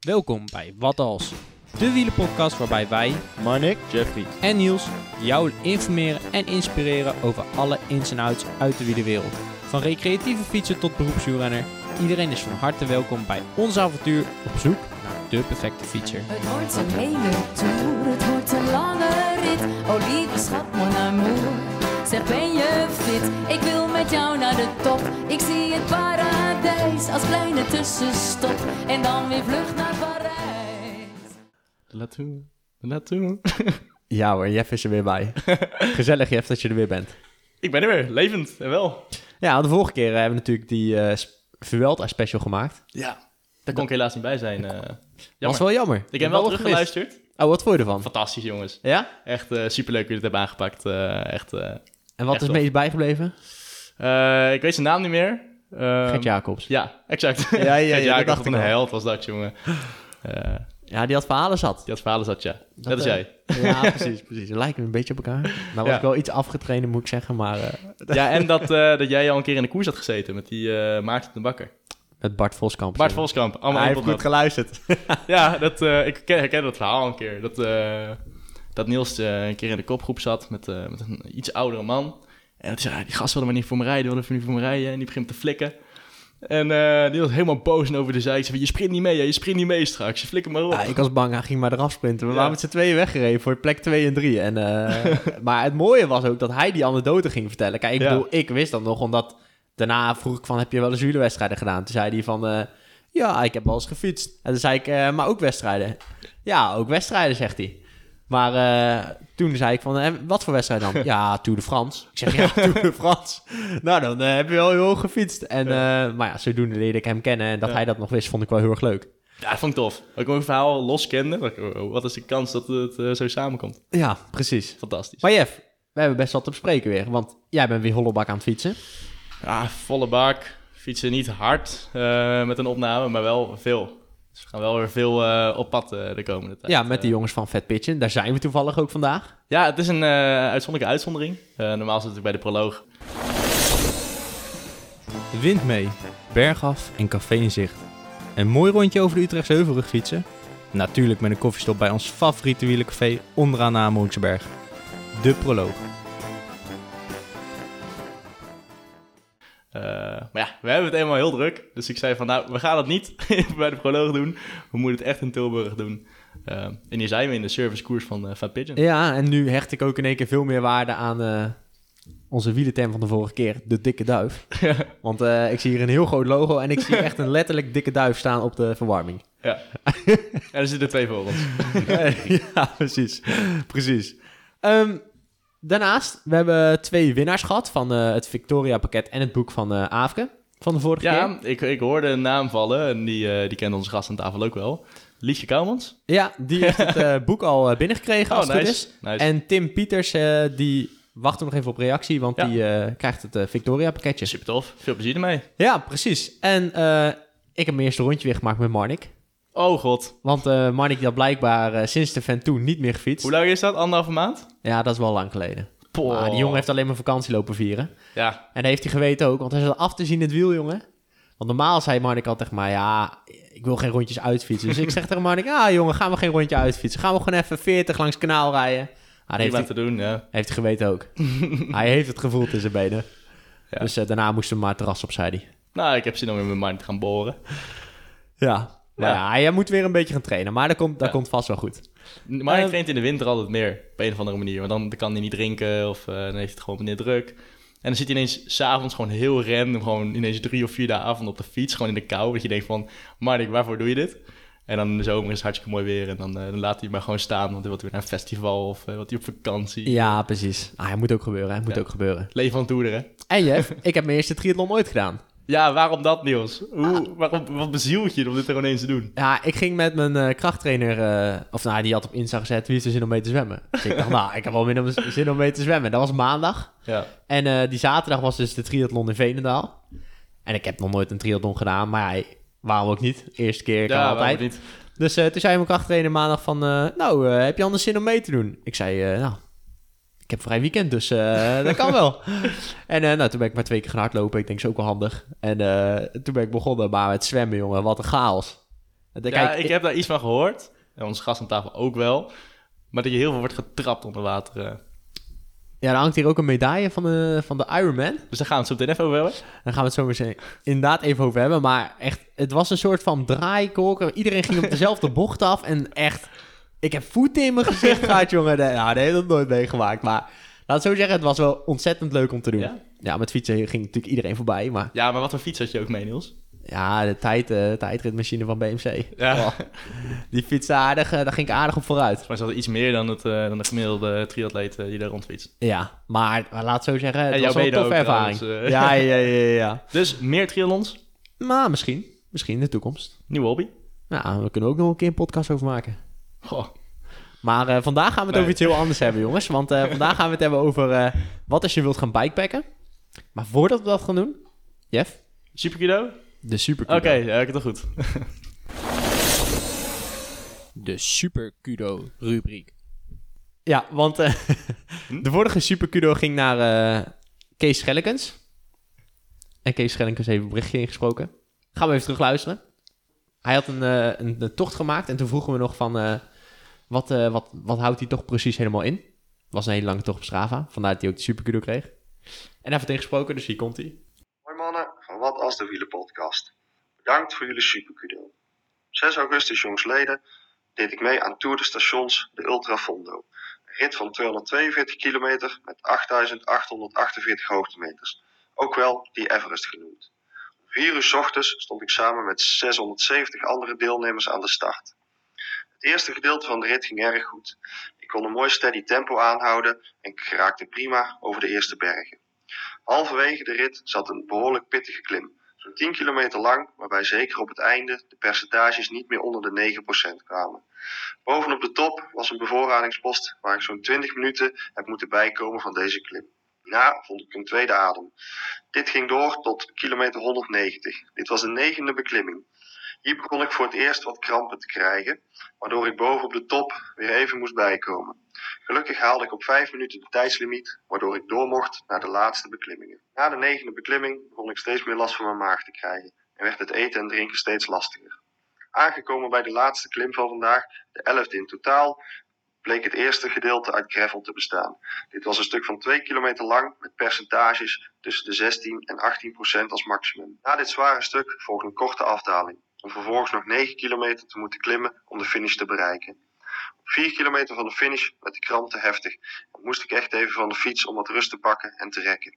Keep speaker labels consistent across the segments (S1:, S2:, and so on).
S1: Welkom bij Wat Als, de wielenpodcast waarbij wij
S2: Marnik, Jeffrey.
S1: en Niels jou informeren en inspireren over alle ins en outs uit de wielerwereld. Van recreatieve fietser tot beroepswielrenner, iedereen is van harte welkom bij ons avontuur op zoek naar de perfecte fietser.
S3: Het wordt een hele tour, het wordt een lange rit. Oh lieve schat, mon amour. Zeg, ben je fit? Ik wil met jou naar de top. Ik zie het paradijs als kleine tussenstop. En dan weer vlucht naar Parijs.
S2: Naartoe, naartoe.
S4: Ja hoor, Jeff is er weer bij. Gezellig Jeff dat je er weer bent.
S2: Ik ben er weer, levend en wel.
S4: Ja, de vorige keer hebben we natuurlijk die eh Vuelta special gemaakt.
S2: Ja. Daar kon ik helaas niet bij zijn. eh jammer.
S4: Was wel jammer.
S2: Ik heb wel teruggeluisterd.
S4: Oh, wat vond je ervan?
S2: Fantastisch, jongens.
S4: Ja?
S2: Echt eh, superleuk hoe je het hebben aangepakt. eh, echt.
S4: En wat
S2: Echt
S4: is het meest bijgebleven?
S2: eh, ik weet zijn naam niet meer. Uh,
S4: Gert Jacobs.
S2: Ja, exact.
S4: Ja, ja, ja,
S2: Jacobs,
S4: dacht
S2: een
S4: al.
S2: held was dat, jongen. Eh,
S4: Ja, die had verhalen zat.
S2: die had verhalen zat, ja. Dat, is
S4: eh,
S2: jij.
S4: Ja, precies, precies. We lijken een beetje op elkaar. Nou was
S2: Ja.
S4: ik wel iets afgetraind, moet ik zeggen, maar
S2: Ja, en dat, dat jij al een keer in de koers had gezeten met die Maarten de Bakker.
S4: met Bart Voskamp.
S2: Bart. Voskamp, allemaal
S4: Hij heeft
S2: pot
S4: goed geluisterd.
S2: Ja, dat, ik ken, herken dat verhaal een keer. Dat, dat Niels eh, een keer in de kopgroep zat met, eh, met een iets oudere man. En dat zei, ah, die gast wilde maar niet voor me rijden, wilde niet voor me rijden. En die begint te flikken. En eh die was helemaal boos en over de zij. Ik zei, je sprint niet mee, hè, je sprint niet mee straks. Je flikker maar op.
S4: Ja, ik was bang, hij ging maar eraf sprinten. We
S2: Ja.
S4: waren met z'n tweeën weggereden voor plek 2 en 3. En, maar het mooie was ook dat hij die anekdote ging vertellen. Kijk, ik
S2: Ja.
S4: bedoel, ik wist dat nog, omdat daarna vroeg ik van, heb je wel eens wielerwedstrijden gedaan? Toen zei hij van, ja, ik heb wel eens gefietst. En toen zei ik, maar ook wedstrijden? Ja, ook wedstrijden, zegt hij. Maar eh, toen zei ik van, eh, wat voor wedstrijd dan? ja, Tour de France. Ik zeg, ja, Tour de France. nou, dan eh, heb je wel heel hoog gefietst. En, maar ja, zodoende leerde ik hem kennen. En dat
S2: Ja.
S4: hij dat nog wist, vond ik wel heel erg leuk.
S2: Ja, dat vond ik tof. Dat ik mijn verhaal los kende. Oh, Wat is de kans dat het zo samenkomt?
S4: Ja, precies.
S2: Fantastisch.
S4: Maar Jeff, we hebben best wat te bespreken weer. Want jij bent weer hollebak aan het fietsen.
S2: Ja, volle bak. Fietsen niet hard met een opname, maar wel veel. Dus we gaan wel weer veel eh, op pad eh, de komende tijd.
S4: Ja, met die
S2: Eh,
S4: jongens van Fat Pitchen. Daar zijn we toevallig ook vandaag.
S2: Ja, het is een eh, uitzonderlijke uitzondering. Eh, normaal zit ik bij de proloog.
S1: De wind mee, bergaf en café in zicht. Een mooi rondje over de Utrechtse Heuvelrug fietsen. Natuurlijk met een koffiestop bij ons favoriete wielencafé onderaan de. De proloog.
S2: Eh, maar ja, we hebben het eenmaal heel druk. Dus ik zei van, nou, we gaan het niet bij de proloog doen. We moeten het echt in Tilburg doen. Eh, en hier zijn we in de servicekoers van eh Fat Pigeon.
S4: Ja, en nu hecht ik ook in één keer veel meer waarde aan eh, onze wielenterm van de vorige keer. De dikke duif. Want ik zie hier een heel groot logo en ik zie echt een letterlijk dikke duif staan op de verwarming.
S2: Ja. en er zitten twee voor ons.
S4: ja, precies. Precies. Ehm, daarnaast, we hebben twee winnaars gehad van eh, het Victoria pakket en het boek van eh Aafke. Van de vorige keer.
S2: Ja, ik, ik hoorde een naam vallen. En die, eh, die kende onze gast aan tafel ook wel. Liesje Kouwmans.
S4: Ja, die heeft het boek al binnengekregen als
S2: Oh,
S4: het goed
S2: nice.
S4: is.
S2: nice.
S4: En Tim Pieters, die wacht nog even op reactie, want
S2: Ja.
S4: die krijgt het eh, Victoria pakketje.
S2: Super tof. Veel plezier ermee.
S4: Ja, precies. En ik heb mijn eerste rondje weer gemaakt met Marnik.
S2: Oh god.
S4: Want eh Marnik die had blijkbaar eh, sinds de Ventoux niet meer gefietst.
S2: Hoe lang is dat? Anderhalve maand?
S4: Ja, dat is wel lang geleden.
S2: Poh.
S4: Maar die jongen heeft alleen maar vakantie lopen vieren.
S2: Ja,
S4: En dat heeft hij geweten ook, want hij zat af te zien in het wiel, jongen. Want normaal zei Marnik altijd mij, ja, ik wil geen rondjes uitfietsen. Dus ik zeg tegen Marnik, ja jongen, gaan we geen rondje uitfietsen. Gaan we gewoon even 40 langs het kanaal rijden. Ah, heeft, hij,
S2: te doen, ja.
S4: heeft hij geweten ook. hij heeft het gevoeld in zijn benen.
S2: Ja.
S4: Dus eh, daarna moesten we maar het terras op, zei hij.
S2: Nou, ik heb zin om in mijn mind te gaan boren.
S4: Ja. Maar ja, hij moet weer een beetje gaan trainen. Maar dat komt, dat
S2: Ja.
S4: komt vast wel goed.
S2: Maar hij
S4: Ehm,
S2: traint in de winter altijd meer, op een of andere manier. Want dan kan hij niet drinken of eh, dan heeft hij het gewoon meneer druk. En dan zit hij ineens s'avonds gewoon heel random, gewoon ineens drie of vier dagen avond op de fiets, gewoon in de kou. Dat je denkt van, Marnik, waarvoor doe je dit? En dan in de zomer is het hartstikke mooi weer en dan, eh, dan laat hij maar gewoon staan, want hij wil weer naar een festival of uh, wat hij op vakantie.
S4: Ja, precies. Ah, hij moet ook gebeuren, hè. Moet
S2: Ja.
S4: ook gebeuren.
S2: Leven van toeder, hè?
S4: En Jeff, ik heb mijn eerste triathlon ooit gedaan.
S2: Ja, waarom dat, Niels? Hoe, waarom, wat bezielt je om dit er gewoon eens te doen?
S4: Ja, ik ging met mijn eh, krachttrainer, eh, of nou, die had op Insta gezet, wie heeft er zin om mee te zwemmen? Dus ik dacht, nou, ik heb wel min om- zin om mee te zwemmen. Dat was maandag.
S2: Ja,
S4: En eh, die zaterdag was dus de triathlon in Veenendaal. En ik heb nog nooit een triathlon gedaan, maar ja, waarom ook niet? Eerste keer kan
S2: ja
S4: altijd.
S2: niet?
S4: Dus toen zei mijn krachttrainer maandag van, nou, heb je anders zin om mee te doen? Ik zei, nou, ik heb vrij weekend, dus eh, dat kan wel. En eh, nou, toen ben ik maar twee keer gaan hardlopen. Ik denk, is ook wel handig. En eh, toen ben ik begonnen, maar met zwemmen, jongen, wat een chaos.
S2: Ja,
S4: kijk,
S2: ik heb daar iets van gehoord. En onze gast aan tafel ook wel. Maar dat je heel veel wordt getrapt onder water.
S4: ja, er hangt hier ook een medaille van de, van de Ironman.
S2: Dus daar gaan we het zo meteen even over hebben.
S4: Daar gaan we het zo meteen inderdaad even over hebben. Maar echt, het was een soort van draaikolk. Iedereen ging op dezelfde bocht af. En echt, ik heb voeten in mijn gezicht gehad, jongen. De- Ja, dat ik nog nooit meegemaakt. Maar laat zo zeggen, het was wel ontzettend leuk om te doen. Ja,
S2: Ja?
S4: met fietsen ging natuurlijk iedereen voorbij. Maar
S2: Ja, maar wat voor fiets had je ook mee, Niels?
S4: ja, de tijd, eh, tijdritmachine van BMC.
S2: Ja.
S4: Oh, die fiets aardig, eh, daar ging ik aardig op vooruit.
S2: Maar ze hadden iets meer dan, het, eh, dan de gemiddelde triatleet die daar rondfietst.
S4: Ja, maar, maar laat zo zeggen, het
S2: En
S4: was wel een toffe ervaring.
S2: trouwens.
S4: Ja, ja, ja, ja, ja.
S2: Dus meer triathlons,
S4: Maar misschien, misschien in de toekomst.
S2: nieuwe hobby.
S4: Nou, we kunnen ook nog een keer een podcast over maken.
S2: Goh.
S4: Maar eh, vandaag gaan we het
S2: Nee.
S4: over iets heel anders hebben, jongens. Want eh, vandaag gaan we het hebben over eh, wat als je wilt gaan bikepacken. Maar voordat we dat gaan doen, Jeff,
S2: Superkudo?
S4: de super
S2: Oké, ja, ik heb het goed.
S1: De Super Kudo rubriek.
S4: Ja, want
S2: Hm?
S4: de vorige super kudo ging naar Kees Schellekens. En Kees Schellekens heeft een berichtje ingesproken. Gaan we even terug luisteren. Hij had een, een, een tocht gemaakt en toen vroegen we nog van... wat, eh, wat, wat houdt hij toch precies helemaal in? was een hele lange tocht op Strava. Vandaar dat hij ook de super kudo kreeg. En het ingesproken, dus hier komt hij.
S5: Hoi mannen van Wat Als de Wielen podcast. Bedankt voor jullie superkudo. Op 6 augustus jongsleden deed ik mee aan Tour de Stations de Ultra Fondo. Een rit van 242 kilometer met 8848 hoogtemeters. Ook wel die Everest genoemd. Om 4 uur ochtends stond ik samen met 670 andere deelnemers aan de start. Het eerste gedeelte van de rit ging erg goed. Ik kon een mooi steady tempo aanhouden en ik geraakte prima over de eerste bergen. Halverwege de rit zat een behoorlijk pittige klim. Zo'n 10 kilometer lang, waarbij zeker op het einde de percentages niet meer onder de 9% kwamen. Bovenop de top was een bevoorradingspost waar ik zo'n 20 minuten heb moeten bijkomen van deze klim. Daarna vond ik een tweede adem. Dit ging door tot kilometer 190. Dit was de negende beklimming. Hier begon ik voor het eerst wat krampen te krijgen, waardoor ik bovenop de top weer even moest bijkomen. Gelukkig haalde ik op 5 minuten de tijdslimiet, waardoor ik door mocht naar de laatste beklimmingen. Na de negende beklimming begon ik steeds meer last van mijn maag te krijgen en werd het eten en drinken steeds lastiger. Aangekomen bij de laatste klim van vandaag, de elfde in totaal, bleek het eerste gedeelte uit gravel te bestaan. Dit was een stuk van 2 kilometer lang met percentages tussen de 16 en 18 procent als maximum. Na dit zware stuk volgde een korte afdaling, om vervolgens nog 9 kilometer te moeten klimmen om de finish te bereiken. Op 4 kilometer van de finish werd de kramp te heftig en moest ik echt even van de fiets om wat rust te pakken en te rekken.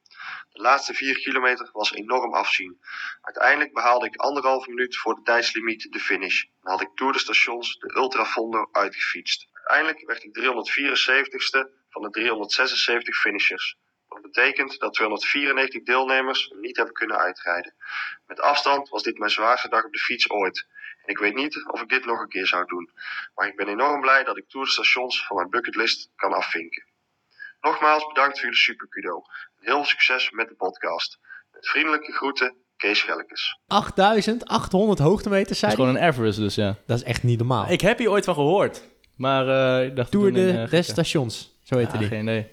S5: De laatste 4 kilometer was enorm afzien. Uiteindelijk behaalde ik anderhalf minuut voor de tijdslimiet de finish en had ik door de stations de Ultra Fondo uitgefietst. Uiteindelijk werd ik 374ste van de 376 finishers. Wat betekent dat 294 deelnemers niet hebben kunnen uitrijden. Met afstand was dit mijn zwaarste dag op de fiets ooit. En ik weet niet of ik dit nog een keer zou doen. Maar ik ben enorm blij dat ik Tour de Stations van mijn bucketlist kan afvinken. Nogmaals bedankt voor jullie superkudo. Heel veel succes met de podcast. Met vriendelijke groeten, Kees Schellekes.
S4: 8800 hoogtemeters,
S2: Dat
S4: zei
S2: is gewoon een Everest dus, ja.
S4: Dat is echt niet normaal.
S2: Ik heb hier ooit van gehoord. Maar eh, ik dacht...
S4: Tour
S2: in,
S4: de,
S2: eh,
S4: des
S2: Grieken.
S4: stations, zo heette
S2: Ja,
S4: die.
S2: geen idee.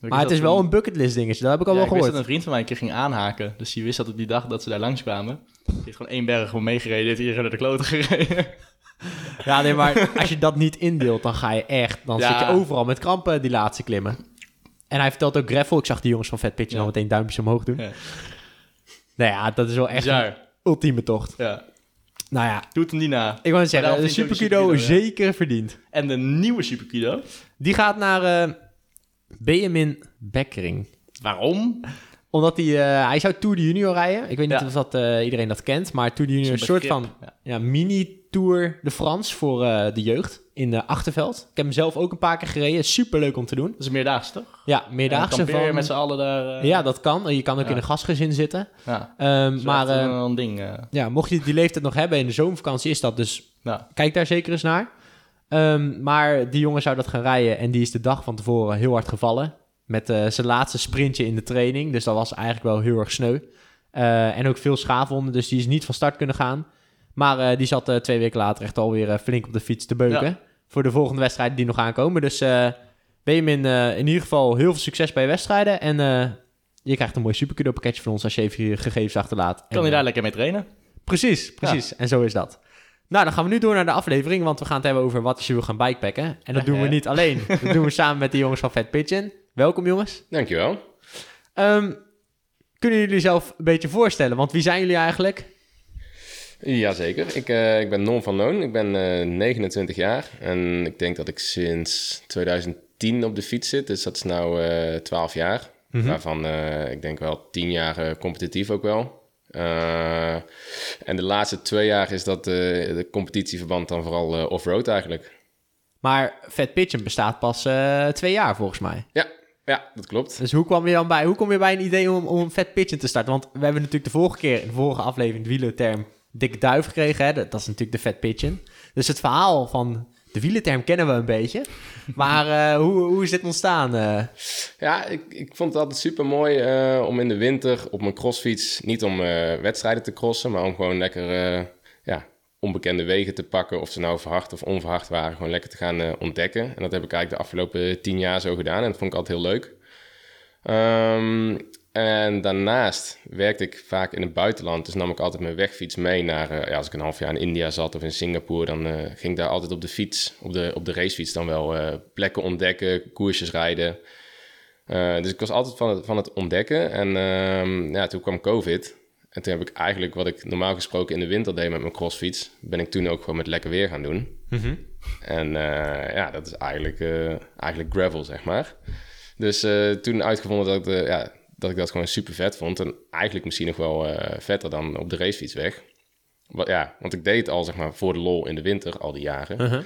S4: Maar het is wel een bucketlist dingetje, dat heb ik al
S2: ja,
S4: wel
S2: ik wist
S4: gehoord.
S2: dat een vriend van mij een keer ging aanhaken. Dus die wist dat op die dag dat ze daar langskwamen. Die heeft gewoon één berg gewoon meegereden. Heeft iedereen naar de kloten gereden.
S4: Ja, nee, maar als je dat niet indeelt, dan ga je echt... Dan
S2: Ja.
S4: zit je overal met krampen die laatste klimmen. En hij vertelt ook gravel. Ik zag die jongens van Fat Pitch
S2: Ja.
S4: al meteen duimpjes omhoog doen.
S2: Ja.
S4: Nou ja, dat is wel echt een ultieme tocht.
S2: Ja.
S4: Nou ja,
S2: Doet hem niet na.
S4: ik wou zeggen, de
S2: ja.
S4: zeker verdiend.
S2: En de nieuwe Superkudo.
S4: Die gaat naar eh Benjamin Bekkering.
S2: Waarom?
S4: Omdat hij, eh, hij zou Tour de Junior rijden. Ik weet niet
S2: Ja.
S4: of dat, eh, iedereen dat kent, maar Tour de Junior is een soort van
S2: ja.
S4: ja, mini-Tour de France voor eh, de jeugd in de Achterveld. Ik heb hem zelf ook een paar keer gereden. Super leuk om te doen.
S2: Dat is een meerdaagse, toch?
S4: Ja, meerdaagse van...
S2: met z'n allen daar.
S4: Ja, dat kan. Je kan ook
S2: Ja.
S4: in een gastgezin zitten.
S2: ja.
S4: Ehm,
S2: is
S4: maar
S2: echt
S4: eh,
S2: een, ding.
S4: ja, mocht je die leeftijd nog hebben in de zomervakantie, is dat dus...
S2: ja.
S4: Kijk daar zeker eens naar. Ehm, maar die jongen zou dat gaan rijden en die is de dag van tevoren heel hard gevallen. Met eh, zijn laatste sprintje in de training. Dus dat was eigenlijk wel heel erg sneu. Eh, en ook veel schaafwonden, dus die is niet van start kunnen gaan. Maar eh, die zat twee weken later echt alweer flink op de fiets te beuken.
S2: Ja.
S4: Voor de volgende wedstrijden die nog aankomen. Dus Benjamin, in ieder geval heel veel succes bij je wedstrijden. En je krijgt een mooi superkudo pakketje van ons als je even je gegevens achterlaat.
S2: Kan
S4: eh,
S2: daar lekker mee trainen?
S4: Precies, precies. En zo is dat. Nou, dan gaan we nu door naar de aflevering, want we gaan het hebben over wat als je wil gaan bikepacken. En dat doen we niet alleen. Dat doen we samen met de jongens van Fat Pigeon. Welkom jongens.
S6: Dankjewel.
S4: Ehm, kunnen jullie zelf een beetje voorstellen? Want wie zijn jullie eigenlijk?
S6: Jazeker. Ik, eh, ik ben Non van Loon. Ik ben eh, 29 jaar. En ik denk dat ik sinds 2010 op de fiets zit. Dus dat is nu eh 12 jaar. Waarvan eh, ik denk wel 10 jaar eh, competitief ook wel. Eh, en de laatste twee jaar is dat de competitieverband dan vooral eh, off-road eigenlijk.
S4: Maar Fat Pigeon bestaat pas eh, twee jaar volgens mij.
S6: Ja, ja, dat klopt.
S4: Dus hoe kwam je dan bij, hoe kom je bij een idee om, om een Fat Pigeon te starten? Want we hebben natuurlijk de vorige keer, in de vorige aflevering, de wielerterm dikke duif gekregen. Hè? Dat, dat is natuurlijk de Fat Pigeon. Dus het verhaal van de wielerterm kennen we een beetje. Maar eh, hoe, hoe is dit ontstaan? eh?
S6: Ja, ik, ik vond het altijd super mooi om in de winter op mijn crossfiets, niet om eh, wedstrijden te crossen, maar om gewoon lekker eh, ja, onbekende wegen te pakken, of ze nou verhard of onverhard waren, gewoon lekker te gaan eh, ontdekken. En dat heb ik eigenlijk de afgelopen tien jaar zo gedaan en dat vond ik altijd heel leuk. Ehm, en daarnaast werkte ik vaak in het buitenland, dus nam ik altijd mijn wegfiets mee naar, eh, ja, als ik een half jaar in India zat of in Singapore, dan eh, ging ik daar altijd op de fiets, op de, op de racefiets dan wel eh, plekken ontdekken, koersjes rijden. Dus ik was altijd van het, van het ontdekken. En um, ja, toen kwam COVID. En toen heb ik eigenlijk wat ik normaal gesproken in de winter deed met mijn crossfiets, ben ik toen ook gewoon met lekker weer gaan doen. En uh, ja, dat is eigenlijk, eigenlijk gravel, zeg maar. Dus toen uitgevonden dat ik, de, ja, dat ik dat gewoon super vet vond. En eigenlijk misschien nog wel vetter dan op de racefiets weg. Wat, ja, want ik deed het al zeg maar voor de lol in de winter al die jaren.
S4: Uh-huh.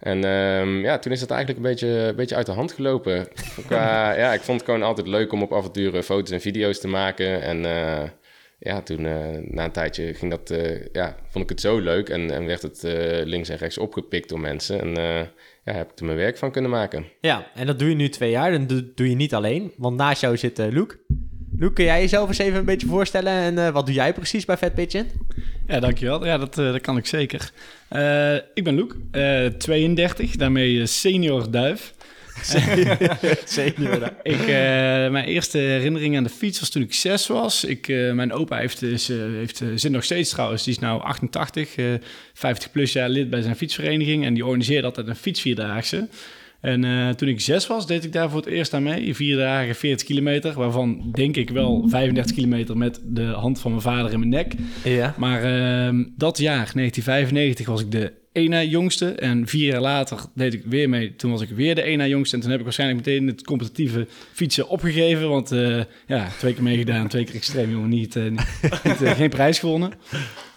S6: En um, ja, toen is het eigenlijk een beetje, een beetje uit de hand gelopen. Qua, ja, ik vond het gewoon altijd leuk om op avonturen foto's en video's te maken. En uh, ja, toen uh, na een tijdje ging dat, uh, ja, vond ik het zo leuk. En, en werd het links en rechts opgepikt door mensen. En ja, heb ik er mijn werk van kunnen maken.
S4: Ja, en dat doe je nu twee jaar. En dat doe je niet alleen. Want naast jou zit Luc. Luc, kun jij jezelf eens even een beetje voorstellen? En wat doe jij precies bij Fat Pigeon?
S7: Ja, dankjewel. Ja, dat, uh, dat kan ik zeker. Uh, ik ben Luc, uh, 32, daarmee senior duif.
S4: senior
S7: ik, eh, Mijn eerste herinnering aan de fiets was toen ik zes was. Ik, mijn opa heeft, is, heeft zit nog steeds trouwens, die is nu 88, 50 plus jaar lid bij zijn fietsvereniging. En die organiseerde altijd een fietsvierdaagse. En uh, toen ik zes was, deed ik daar voor het eerst aan mee. Vier dagen, 40 kilometer. Waarvan denk ik wel 35 kilometer met de hand van mijn vader in mijn nek.
S4: Ja.
S7: Maar uh, dat jaar, 1995, was ik de één na jongste. En vier jaar later deed ik weer mee. Toen was ik weer de na jongste. En toen heb ik waarschijnlijk meteen het competitieve fietsen opgegeven. Want uh, ja, twee keer meegedaan, twee keer extreem jongen. Niet, niet, niet geen prijs gewonnen.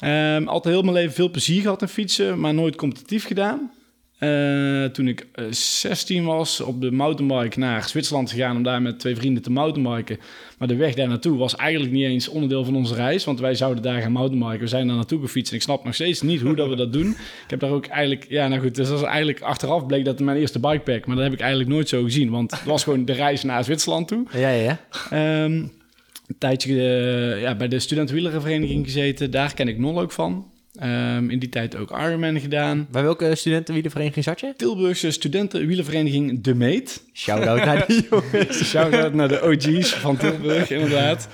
S7: Um, altijd heel mijn leven veel plezier gehad in fietsen, maar nooit competitief gedaan. Uh, toen ik uh, 16 was, op de mountainbike naar Zwitserland gegaan om daar met twee vrienden te mountainbiken. Maar de weg daar naartoe was eigenlijk niet eens onderdeel van onze reis, want wij zouden daar gaan mountainbiken. We zijn daar naartoe gefietst en ik snap nog steeds niet hoe dat we dat doen. Ik heb daar ook eigenlijk, ja nou goed, dus dat is eigenlijk achteraf bleek dat mijn eerste bikepack, maar dat heb ik eigenlijk nooit zo gezien, want het was gewoon de reis naar Zwitserland toe.
S4: Ja, ja.
S7: Um, een tijdje uh, ja, bij de studentenwielervereniging gezeten, daar ken ik Nol ook van. Um, in die tijd ook Ironman gedaan.
S4: Bij welke studentenwielervereniging zat je?
S7: Tilburgse studentenwielervereniging De Meet.
S4: Shout-out naar die jongens.
S7: Shout-out naar de OG's van Tilburg, inderdaad.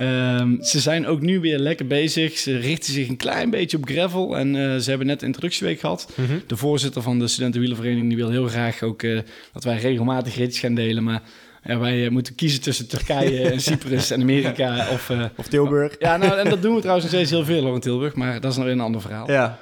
S7: Um, ze zijn ook nu weer lekker bezig. Ze richten zich een klein beetje op gravel. En uh, ze hebben net een introductieweek gehad. Mm -hmm. De voorzitter van de studentenwielervereniging die wil heel graag ook uh, dat wij regelmatig ritjes gaan delen. Maar ja, wij uh, moeten kiezen tussen Turkije en Cyprus en Amerika of... Uh,
S4: of Tilburg.
S7: Ja, nou, en dat doen we trouwens nog steeds heel veel in Tilburg, maar dat is nog een ander verhaal.
S4: Ja.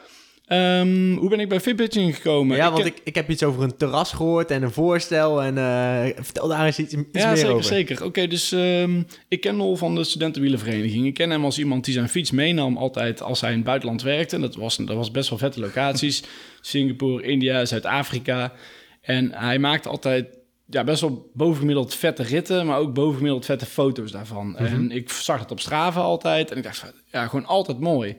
S7: Um, hoe ben ik bij Fitbitching gekomen?
S4: Ja, ik want ik, ik heb iets over een terras gehoord en een voorstel. En uh, vertel daar eens iets, iets
S7: ja,
S4: meer
S7: zeker,
S4: over.
S7: zeker. Oké, okay, dus um, ik ken Nol van de studentenwielenvereniging. Ik ken hem als iemand die zijn fiets meenam altijd als hij in het buitenland werkte. Dat was, dat was best wel vette locaties. Singapore, India, Zuid-Afrika. En hij maakte altijd ja, best wel bovengemiddeld vette ritten, maar ook bovengemiddeld vette foto's daarvan. Mm -hmm. En ik zag het op Strava altijd en ik dacht, ja, gewoon altijd mooi.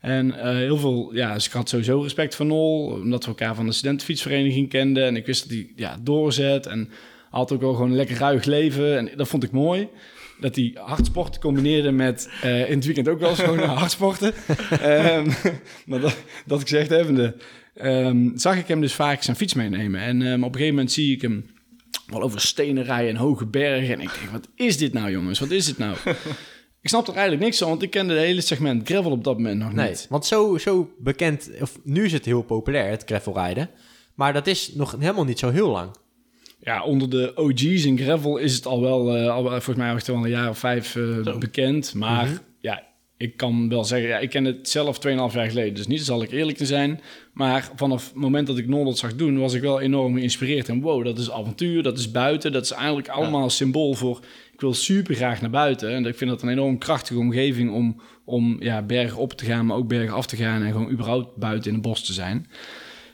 S7: En uh, heel veel, ja, dus ik had sowieso respect voor Nol, omdat we elkaar van de studentenfietsvereniging kenden. En ik wist dat hij ja, doorzet en had ook wel gewoon een lekker ruig leven. En dat vond ik mooi. Dat hij hardsport combineerde met uh, in het weekend ook wel eens gewoon hardsporten. um, maar dat, dat ik gezegd hebbende, um, zag ik hem dus vaak zijn fiets meenemen. En um, op een gegeven moment zie ik hem wel over stenen rijden en hoge bergen. En ik denk, wat is dit nou jongens? Wat is dit nou? Ik snap er eigenlijk niks van, want ik kende het hele segment gravel op dat moment nog
S4: Nee,
S7: niet.
S4: want zo, zo bekend, of nu is het heel populair, het gravelrijden. Maar dat is nog helemaal niet zo heel lang.
S7: Ja, onder de OG's in gravel is het al wel, al, wel- volgens mij wel een jaar of vijf eh, bekend. Maar
S4: Mhm.
S7: Ik kan wel zeggen, ja, ik ken het zelf 2,5 jaar geleden. Dus niet, zal ik eerlijk te zijn. Maar vanaf het moment dat ik Noordert zag doen, was ik wel enorm geïnspireerd. En wow, dat is avontuur, dat is buiten. Dat is eigenlijk allemaal symbool voor, ik wil super graag naar buiten. En ik vind dat een enorm krachtige omgeving om, om ja, bergen op te gaan, maar ook bergen af te gaan. En gewoon überhaupt buiten in het bos te zijn.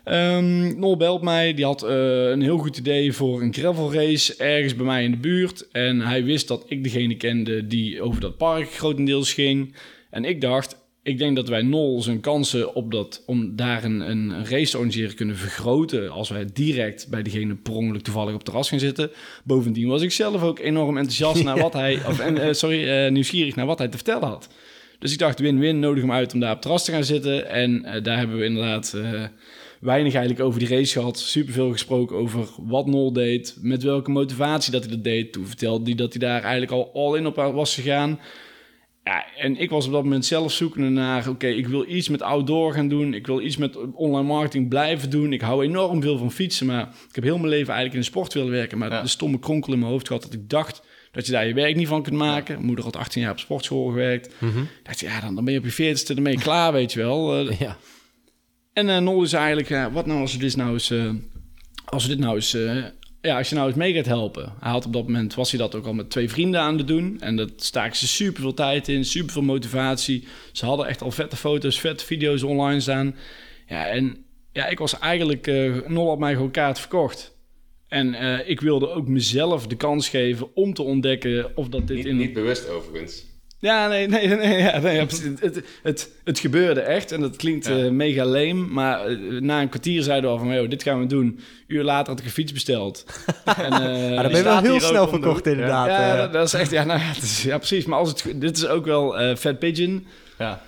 S7: Ehm Nol belt mij. Die had eh, een heel goed idee voor een gravel race ergens bij mij in de buurt. En hij wist dat ik degene kende die over dat park grotendeels ging. En ik dacht, ik denk dat wij Nol zijn kansen op dat, om daar een, een, race te organiseren kunnen vergroten. Als wij direct bij degene per ongeluk toevallig op het terras gaan zitten. Bovendien was ik zelf ook enorm enthousiast naar wat hij, of, eh, sorry, eh, nieuwsgierig naar wat hij te vertellen had. Dus ik dacht, win-win, nodig hem uit om daar op het terras te gaan zitten. En daar hebben we inderdaad weinig eigenlijk over die race gehad. Superveel gesproken over wat Nol deed, met welke motivatie dat hij dat deed. Toen vertelde hij dat hij daar eigenlijk al all in op was gegaan. Ja, en ik was op dat moment zelf zoekende naar... oké, ik wil iets met outdoor gaan doen. Ik wil iets met online marketing blijven doen. Ik hou enorm veel van fietsen, maar ik heb heel mijn leven eigenlijk in de sport willen werken. Maar
S2: Ja.
S7: de stomme kronkel in mijn hoofd gehad dat ik dacht... dat je daar je werk niet van kunt maken. Mijn moeder had 18 jaar op sportschool gewerkt.
S4: Mhm.
S7: Ik dacht, ja, dan, dan ben je op je 40ste, dan ben je klaar, weet je wel. Eh,
S4: Ja.
S7: En eh Nol is eigenlijk, ja, wat nou als we dit nou eens, eh, als we dit nou eens, eh, ja, als je nou eens mee gaat helpen. Hij had op dat moment, was hij dat ook al met twee vrienden aan het doen. En dat staken ze super veel tijd in, super veel motivatie. Ze hadden echt al vette foto's, vette video's online staan. Ja, en ja, ik was eigenlijk, eh Nol had mij gewoon kaart verkocht. En eh, ik wilde ook mezelf de kans geven om te ontdekken of dat dit
S6: Niet,
S7: in...
S6: niet bewust overigens.
S7: Ja, nee, nee, nee, ja, nee ja, precies. het, het, het gebeurde echt en dat klinkt
S2: Ja.
S7: eh, mega lame, maar eh, na een kwartier zeiden we al van, "Yo, dit gaan we doen. Een uur later had ik een fiets besteld. en, eh,
S4: Maar dan ben je wel heel snel verkocht inderdaad.
S7: ja, dat, dat is echt, ja, nou ja, het is, ja, precies. Maar als het, dit is ook wel eh Fat Pigeon.
S2: Ja.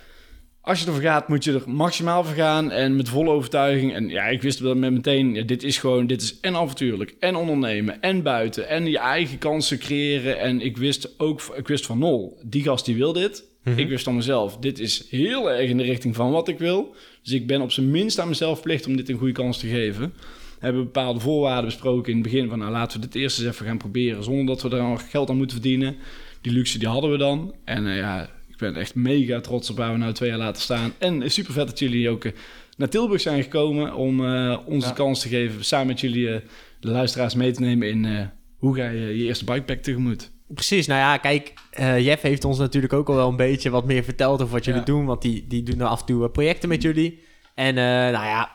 S7: Als je ervoor gaat, moet je er maximaal voor gaan en met volle overtuiging. En ja, ik wist dat met meteen, ja, dit is gewoon, dit is en avontuurlijk, en ondernemen, en buiten, en je eigen kansen creëren. En ik wist ook, ik wist van nul, die gast die wil dit. Ik wist van mezelf, dit is heel erg in de richting van wat ik wil. Dus ik ben op zijn minst aan mezelf verplicht om dit een goede kans te geven. We hebben bepaalde voorwaarden besproken in het begin van, nou laten we dit eerst eens even gaan proberen, zonder dat we daar nog geld aan moeten verdienen. Die luxe die hadden we dan. En eh, ja, ik ben echt mega trots op waar we nou twee jaar laten staan. En super vet dat jullie ook eh, naar Tilburg zijn gekomen om eh, ons
S2: Ja.
S7: de kans te geven samen met jullie eh, de luisteraars mee te nemen in eh, hoe ga je je eerste bikepack tegemoet.
S4: Precies, nou ja, kijk, eh Jeff heeft ons natuurlijk ook al wel een beetje wat meer verteld over wat jullie
S2: Ja.
S4: doen, want die, die doen nou af en toe projecten met jullie. En eh, nou ja,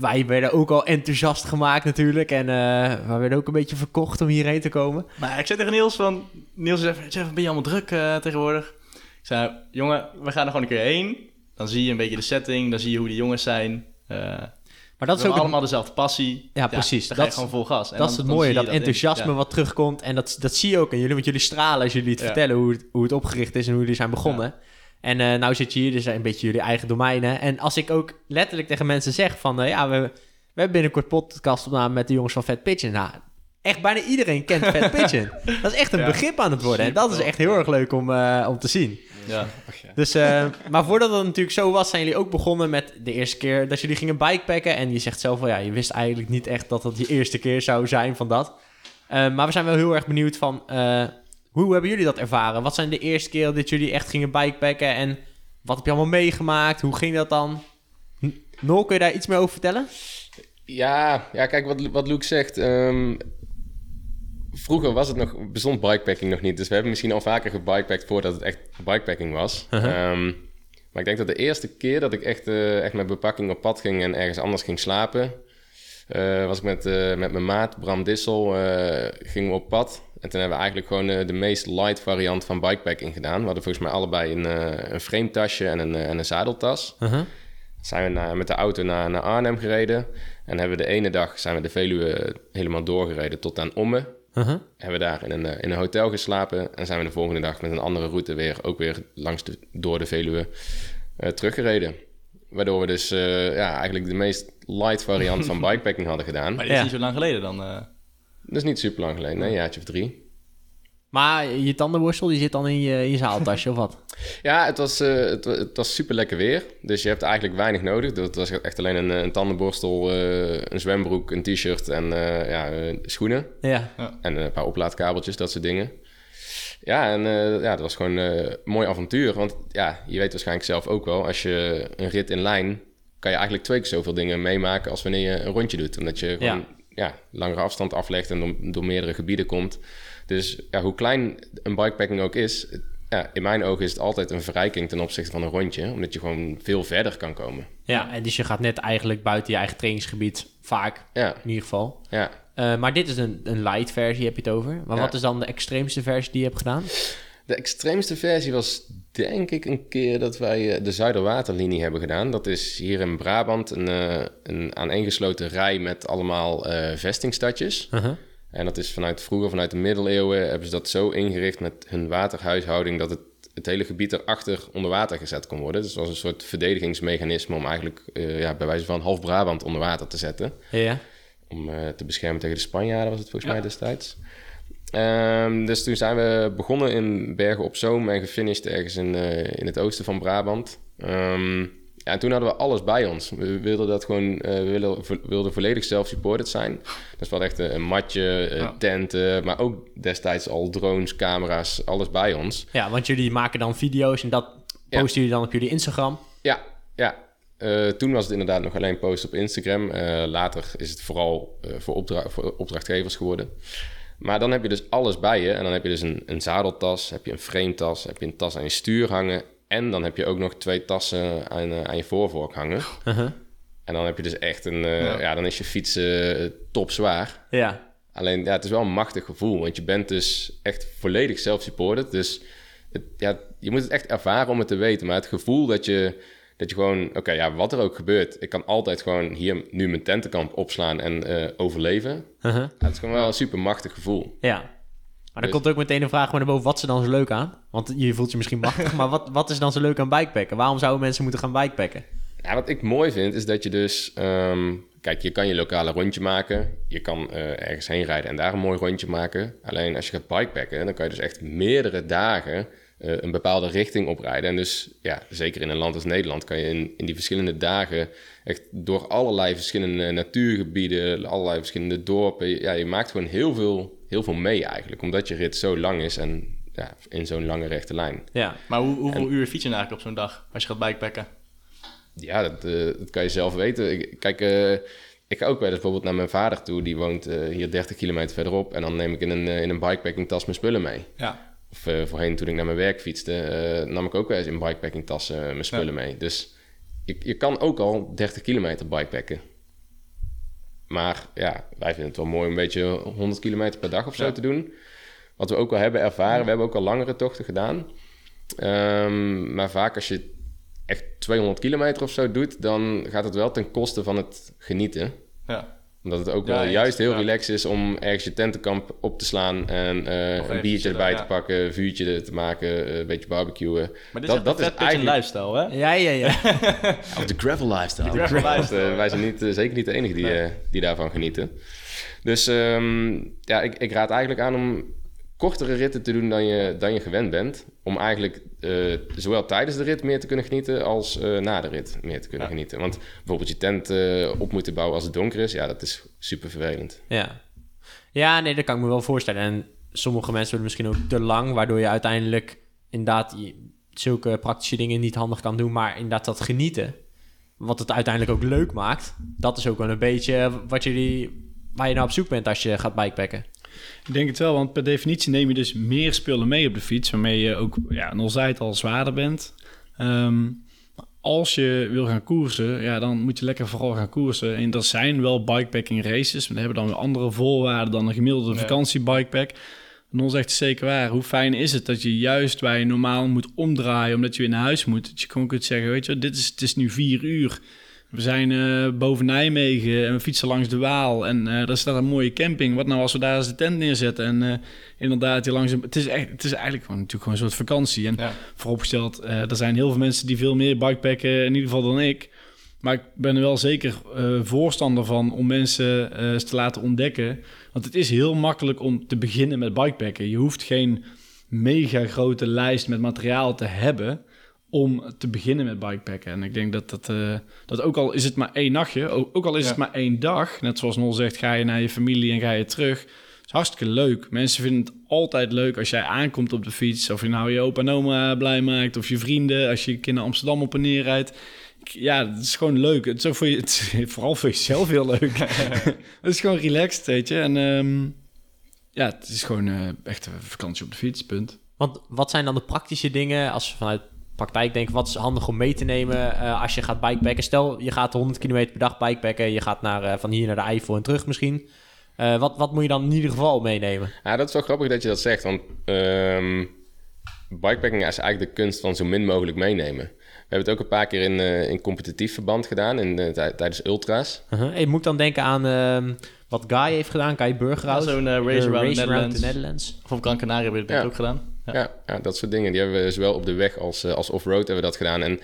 S4: wij werden ook al enthousiast gemaakt natuurlijk en eh we werden ook een beetje verkocht om hierheen te komen.
S2: Maar ik zei tegen Niels van... Niels zei, Jeff, ben je allemaal druk eh, tegenwoordig? Ik zei, jongen, we gaan er gewoon een keer heen. Dan zie je een beetje de setting, dan zie je hoe die jongens zijn. Eh
S4: Maar dat is ook
S2: allemaal dezelfde passie.
S4: Ja, precies.
S2: Dan ga je
S4: Dat-
S2: gewoon vol gas. En
S4: dat
S2: dan-
S4: is het mooie, dat,
S2: in.
S4: enthousiasme
S2: Ja.
S4: wat terugkomt. En dat, dat zie je ook aan jullie, want jullie stralen als jullie het
S2: Ja.
S4: vertellen hoe het, hoe het opgericht is en hoe jullie zijn begonnen. En eh nou zit je hier, dus een beetje jullie eigen domeinen. En als ik ook letterlijk tegen mensen zeg van, eh, ja, we, we hebben binnenkort podcast opname met de jongens van Fat Pigeon. Nou, echt bijna iedereen kent Fat Pigeon. dat is echt een begrip aan het worden. En dat is echt heel erg leuk om, om te zien.
S2: Ja.
S4: Dus, eh, maar voordat dat natuurlijk zo was, zijn jullie ook begonnen met de eerste keer dat jullie gingen bikepacken. En je zegt zelf wel, ja, je wist eigenlijk niet echt dat dat je eerste keer zou zijn van dat. Eh, maar we zijn wel heel erg benieuwd van, eh, hoe hebben jullie dat ervaren? Wat zijn de eerste keren dat jullie echt gingen bikepacken? En wat heb je allemaal meegemaakt? Hoe ging dat dan? Nol, kun je daar iets meer over vertellen?
S6: Ja, ja kijk wat, wat Luke zegt. ehm, vroeger was het nog, bestond bikepacking nog niet. Dus we hebben misschien al vaker gebikepackt voordat het echt bikepacking was. Ehm, maar ik denk dat de eerste keer dat ik echt, eh, echt met bepakking op pad ging en ergens anders ging slapen... eh, was ik met, eh, met mijn maat Bram Dissel, gingen we op pad. En toen hebben we eigenlijk gewoon de meest light variant van bikepacking gedaan. We hadden volgens mij allebei een, een frametasje en een, en een zadeltas zijn we naar, met de auto naar, naar Arnhem gereden. En hebben we de ene dag zijn we de Veluwe helemaal doorgereden tot aan Ommen.
S4: Uh-huh.
S6: Hebben we daar in een, eh, in een hotel geslapen. En zijn we de volgende dag met een andere route weer, ook weer langs de, door de Veluwe eh, teruggereden. Waardoor we dus eh, ja, eigenlijk de meest light variant van bikepacking hadden gedaan.
S2: Maar dit is
S4: Ja.
S2: niet zo lang geleden dan. eh.
S6: Dat is niet super lang geleden, nee, een jaartje of drie.
S4: Maar je tandenborstel die zit dan in je, in je zaaltasje of wat?
S6: Ja, het was, eh, het, wa- het was super lekker weer. Dus je hebt eigenlijk weinig nodig. Het was echt alleen een, eh, een tandenborstel, eh, een zwembroek, een t-shirt en eh, ja, eh, schoenen.
S4: Ja.
S6: En een paar oplaadkabeltjes, dat soort dingen. Ja, en eh, ja, dat was gewoon eh, een mooi avontuur. Want ja, je weet waarschijnlijk zelf ook wel... als je een rit in lijn... kan je eigenlijk twee keer zoveel dingen meemaken... als wanneer je een rondje doet. Omdat je gewoon ja. langere afstand aflegt... en door, door meerdere gebieden komt. Dus ja, hoe klein een bikepacking ook is... ja, in mijn ogen is het altijd een verrijking ten opzichte van een rondje. Omdat je gewoon veel verder kan komen.
S4: Ja, en dus je gaat net eigenlijk buiten je eigen trainingsgebied. Vaak,
S6: Ja,
S4: in ieder geval.
S6: ja.
S4: Eh, maar dit is een, een light versie, heb je het over. Maar
S6: Ja.
S4: wat is dan de extreemste versie die je hebt gedaan?
S6: De extreemste versie was denk ik een keer dat wij eh, de Zuiderwaterlinie hebben gedaan. Dat is hier in Brabant een, eh, een aaneengesloten rij met allemaal eh vestingstadjes.
S4: Uh-huh.
S6: En dat is vanuit vroeger, vanuit de middeleeuwen, hebben ze dat zo ingericht met hun waterhuishouding dat het, het hele gebied erachter onder water gezet kon worden. Dus het was een soort verdedigingsmechanisme om eigenlijk eh, ja, bij wijze van half Brabant onder water te zetten.
S4: Ja.
S6: Om eh, te beschermen tegen de Spanjaarden was het volgens mij destijds. Ehm, dus toen zijn we begonnen in Bergen op Zoom en gefinished ergens in, eh, in het oosten van Brabant. Ehm, ja, en toen hadden we alles bij ons. We wilden dat gewoon, eh, we wilden, wilden volledig self-supported zijn. Dus we hadden echt een, matje, eh,
S2: Ja.
S6: tenten, maar ook destijds al drones, camera's, alles bij ons.
S4: ja, want jullie maken dan video's en dat
S6: Ja.
S4: posten jullie dan op jullie Instagram.
S6: Ja, ja. Eh, toen was het inderdaad nog alleen posten op Instagram. Later is het vooral voor, opdra- voor opdrachtgevers geworden. Maar dan heb je dus alles bij je. En dan heb je dus een, een zadeltas, heb je een frametas, heb je een tas aan je stuur hangen. En dan heb je ook nog twee tassen aan, eh, aan je voorvork hangen.
S4: Uh-huh.
S6: En dan heb je dus echt een... eh,
S2: Ja.
S6: ja. dan is je fiets eh, topzwaar.
S4: Ja.
S6: Alleen, ja, het is wel een machtig gevoel. Want je bent dus echt volledig self-supported. Dus het, ja, je moet het echt ervaren om het te weten. Maar het gevoel dat je, dat je gewoon... Oké, ja, wat er ook gebeurt. Ik kan altijd gewoon hier nu mijn tentenkamp opslaan en eh, overleven.
S4: Uh-huh.
S6: Ja, het is gewoon wel een super machtig gevoel.
S4: Ja. Maar dan
S6: Dus-
S4: komt ook meteen een vraag maar boven. Wat is er dan zo leuk aan? Want je voelt je misschien machtig, maar wat, wat is dan zo leuk aan bikepacken? Waarom zouden mensen moeten gaan bikepacken?
S6: Ja, wat ik mooi vind, is dat je dus... ehm, kijk, je kan je lokale rondje maken. Je kan eh, ergens heen rijden en daar een mooi rondje maken. Alleen als je gaat bikepacken, dan kan je dus echt meerdere dagen... eh, een bepaalde richting oprijden. En dus, ja, zeker in een land als Nederland... kan je in, in die verschillende dagen... echt door allerlei verschillende natuurgebieden... allerlei verschillende dorpen... ja, je maakt gewoon heel veel, heel veel mee eigenlijk. Omdat je rit zo lang is en ja, in zo'n lange rechte lijn.
S4: Ja.
S2: Maar hoe, hoeveel uur fiets je eigenlijk op zo'n dag als je gaat bikepacken?
S6: Ja, dat, eh, dat kan je zelf weten. Ik, kijk, eh, ik ga ook wel eens bijvoorbeeld naar mijn vader toe. Die woont hier 30 kilometer verderop. En dan neem ik in een, in een bikepacking tas mijn spullen mee.
S2: Ja.
S6: Of eh, voorheen toen ik naar mijn werk fietste, eh, nam ik ook wel eens in bikepacking tassen mijn spullen mee. Dus je, je kan ook al 30 kilometer bikepacken. Maar ja, wij vinden het wel mooi om een beetje 100 kilometer per dag of zo
S2: Ja.
S6: te doen. Wat we ook al hebben ervaren, we hebben ook al langere tochten gedaan. Ehm, maar vaak als je echt 200 kilometer of zo doet, dan gaat het wel ten koste van het genieten.
S2: Ja.
S6: Omdat het ook
S2: Ja,
S6: wel
S2: eens,
S6: juist heel
S2: ja.
S6: relaxed is om ergens je tentenkamp op te slaan en eh, een biertje erbij
S2: ja.
S6: te pakken, een vuurtje te maken, eh, een beetje barbecuen.
S2: Maar dit
S6: Dat-
S2: is,
S6: dat
S2: dat
S6: is
S2: is eigenlijk... een lifestyle, hè?
S4: Ja, ja, ja.
S6: Of de gravel lifestyle.
S2: De gravel lifestyle,
S6: Eh,
S2: ja.
S6: wij zijn niet, zeker niet de enige die,
S2: Nee.
S6: eh, die daarvan genieten. Dus ehm, ja, ik, ik raad eigenlijk aan om kortere ritten te doen dan je, dan je gewend bent. Om eigenlijk eh, zowel tijdens de rit meer te kunnen genieten als eh, na de rit meer te kunnen
S2: Ja.
S6: genieten. Want bijvoorbeeld je tent eh, op moeten bouwen als het donker is, ja, dat is super vervelend.
S4: Ja. Ja, nee, dat kan ik me wel voorstellen. En sommige mensen worden misschien ook te lang, waardoor je uiteindelijk inderdaad zulke praktische dingen niet handig kan doen, maar inderdaad dat genieten, wat het uiteindelijk ook leuk maakt, dat is ook wel een beetje wat jullie, waar je naar op zoek bent als je gaat bikepacken.
S7: Ik denk het wel, want per definitie neem je dus meer spullen mee op de fiets, waarmee je ook, ja, Nol zei het al, zwaarder bent. Ehm, als je wil gaan koersen, ja, dan moet je lekker vooral gaan koersen. En er zijn wel bikepacking races, maar die hebben dan weer andere voorwaarden dan een gemiddelde
S2: Ja.
S7: vakantiebikepack. Non zegt het zeker waar. Hoe fijn is het dat je juist waar je normaal moet omdraaien omdat je weer naar huis moet, dat je gewoon kunt zeggen, weet je, dit is, het is nu vier uur. We zijn eh, boven Nijmegen en we fietsen langs de Waal. En eh daar staat een mooie camping. Wat nou als we daar eens de tent neerzetten? En eh, inderdaad, hier langs... Het is, echt, het is eigenlijk gewoon, natuurlijk gewoon een soort vakantie. En
S2: Ja.
S7: vooropgesteld, er zijn heel veel mensen die veel meer bikepacken, in ieder geval dan ik. Maar ik ben er wel zeker voorstander van om mensen eens te laten ontdekken. Want het is heel makkelijk om te beginnen met bikepacken. Je hoeft geen mega grote lijst met materiaal te hebben om te beginnen met bikepacken. En ik denk dat dat, eh, dat ook al is het maar één nachtje, ook, ook al is
S2: Ja.
S7: het maar één dag, net zoals Nol zegt, ga je naar je familie en ga je terug. is hartstikke leuk. Mensen vinden het altijd leuk als jij aankomt op de fiets. Of je nou je opa en oma blij maakt. Of je vrienden. Als je een keer naar Amsterdam op en neer rijdt. Ja, het is gewoon leuk. Het is ook voor je, het is vooral voor jezelf heel leuk. het is gewoon relaxed, weet je. En ehm, ja, het is gewoon eh, echt een vakantie op de fiets, punt.
S4: Want wat zijn dan de praktische dingen als we vanuit praktijk denken, wat is handig om mee te nemen eh, als je gaat bikepacken? Stel, je gaat 100 kilometer per dag bikepacken, je gaat naar, eh, van hier naar de Eifel en terug misschien. Eh, wat, wat moet je dan in ieder geval meenemen?
S6: Ja, dat is wel grappig dat je dat zegt, want ehm bikepacking is eigenlijk de kunst van zo min mogelijk meenemen. We hebben het ook een paar keer in, eh, in competitief verband gedaan, in, tij- tijdens ultra's.
S4: Uh-huh. Hey, moet ik dan denken aan ehm, wat Guy heeft gedaan, Guy Burgerhout.
S2: Ja, zo'n, race
S4: De
S2: around the
S4: the
S2: Netherlands. Of op Gran Canaria hebben we dat
S6: Ja.
S2: ook gedaan. Ja.
S6: Ja. Dat soort dingen. Die hebben we zowel op de weg als, eh, als off-road hebben we dat gedaan. En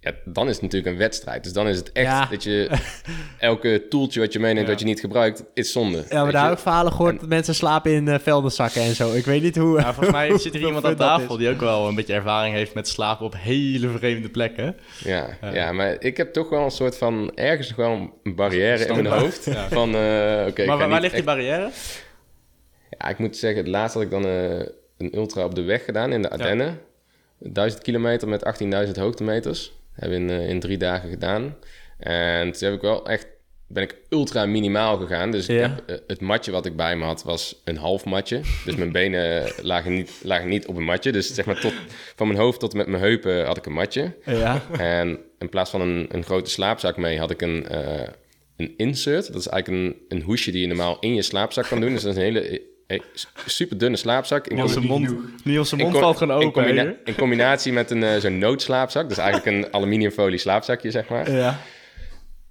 S6: ja, dan is het natuurlijk een wedstrijd. Dus dan is het echt
S4: Ja.
S6: dat je elke toeltje wat je meeneemt
S2: Ja.
S6: dat je niet gebruikt, is zonde.
S4: Ja, maar daar heb ik verhalen gehoord dat mensen slapen in uh, veldenzakken en zo. Ik weet niet hoe...
S2: Ja, volgens mij zit er iemand aan
S4: dat
S2: tafel die ook wel een beetje ervaring heeft met slapen op hele vreemde plekken.
S6: Ja, ja, maar ik heb toch wel een soort van ergens nog wel een barrière in mijn hoofd.
S2: Ja.
S6: Van, eh, oké, ik
S2: maar waar, ligt die barrière?
S6: Ja, ik moet zeggen, het laatst had ik dan eh, een ultra op de weg gedaan in de Ardennen. 1000 kilometer met 18.000 hoogtemeters. Hebben we in, eh, in drie dagen gedaan. En toen heb ik wel echt, ben ik ultra minimaal gegaan. Dus ik heb, eh, het matje wat ik bij me had was een half matje. Dus mijn benen lagen niet, lagen niet op een matje. Dus zeg maar tot, van mijn hoofd tot met mijn heupen had ik een matje.
S4: Ja.
S6: En in plaats van een, een grote slaapzak mee had ik een, eh, een insert. Dat is eigenlijk een, een hoesje die je normaal in je slaapzak kan doen. Dus dat is een hele super dunne slaapzak. In
S2: Niels' mond, Niels'
S6: in
S2: mond valt gewoon
S6: in
S2: open.
S6: combina-
S2: hè?
S6: in combinatie met een eh, zo'n noodslaapzak. Dus eigenlijk een aluminiumfolie slaapzakje, zeg maar.
S4: Ja.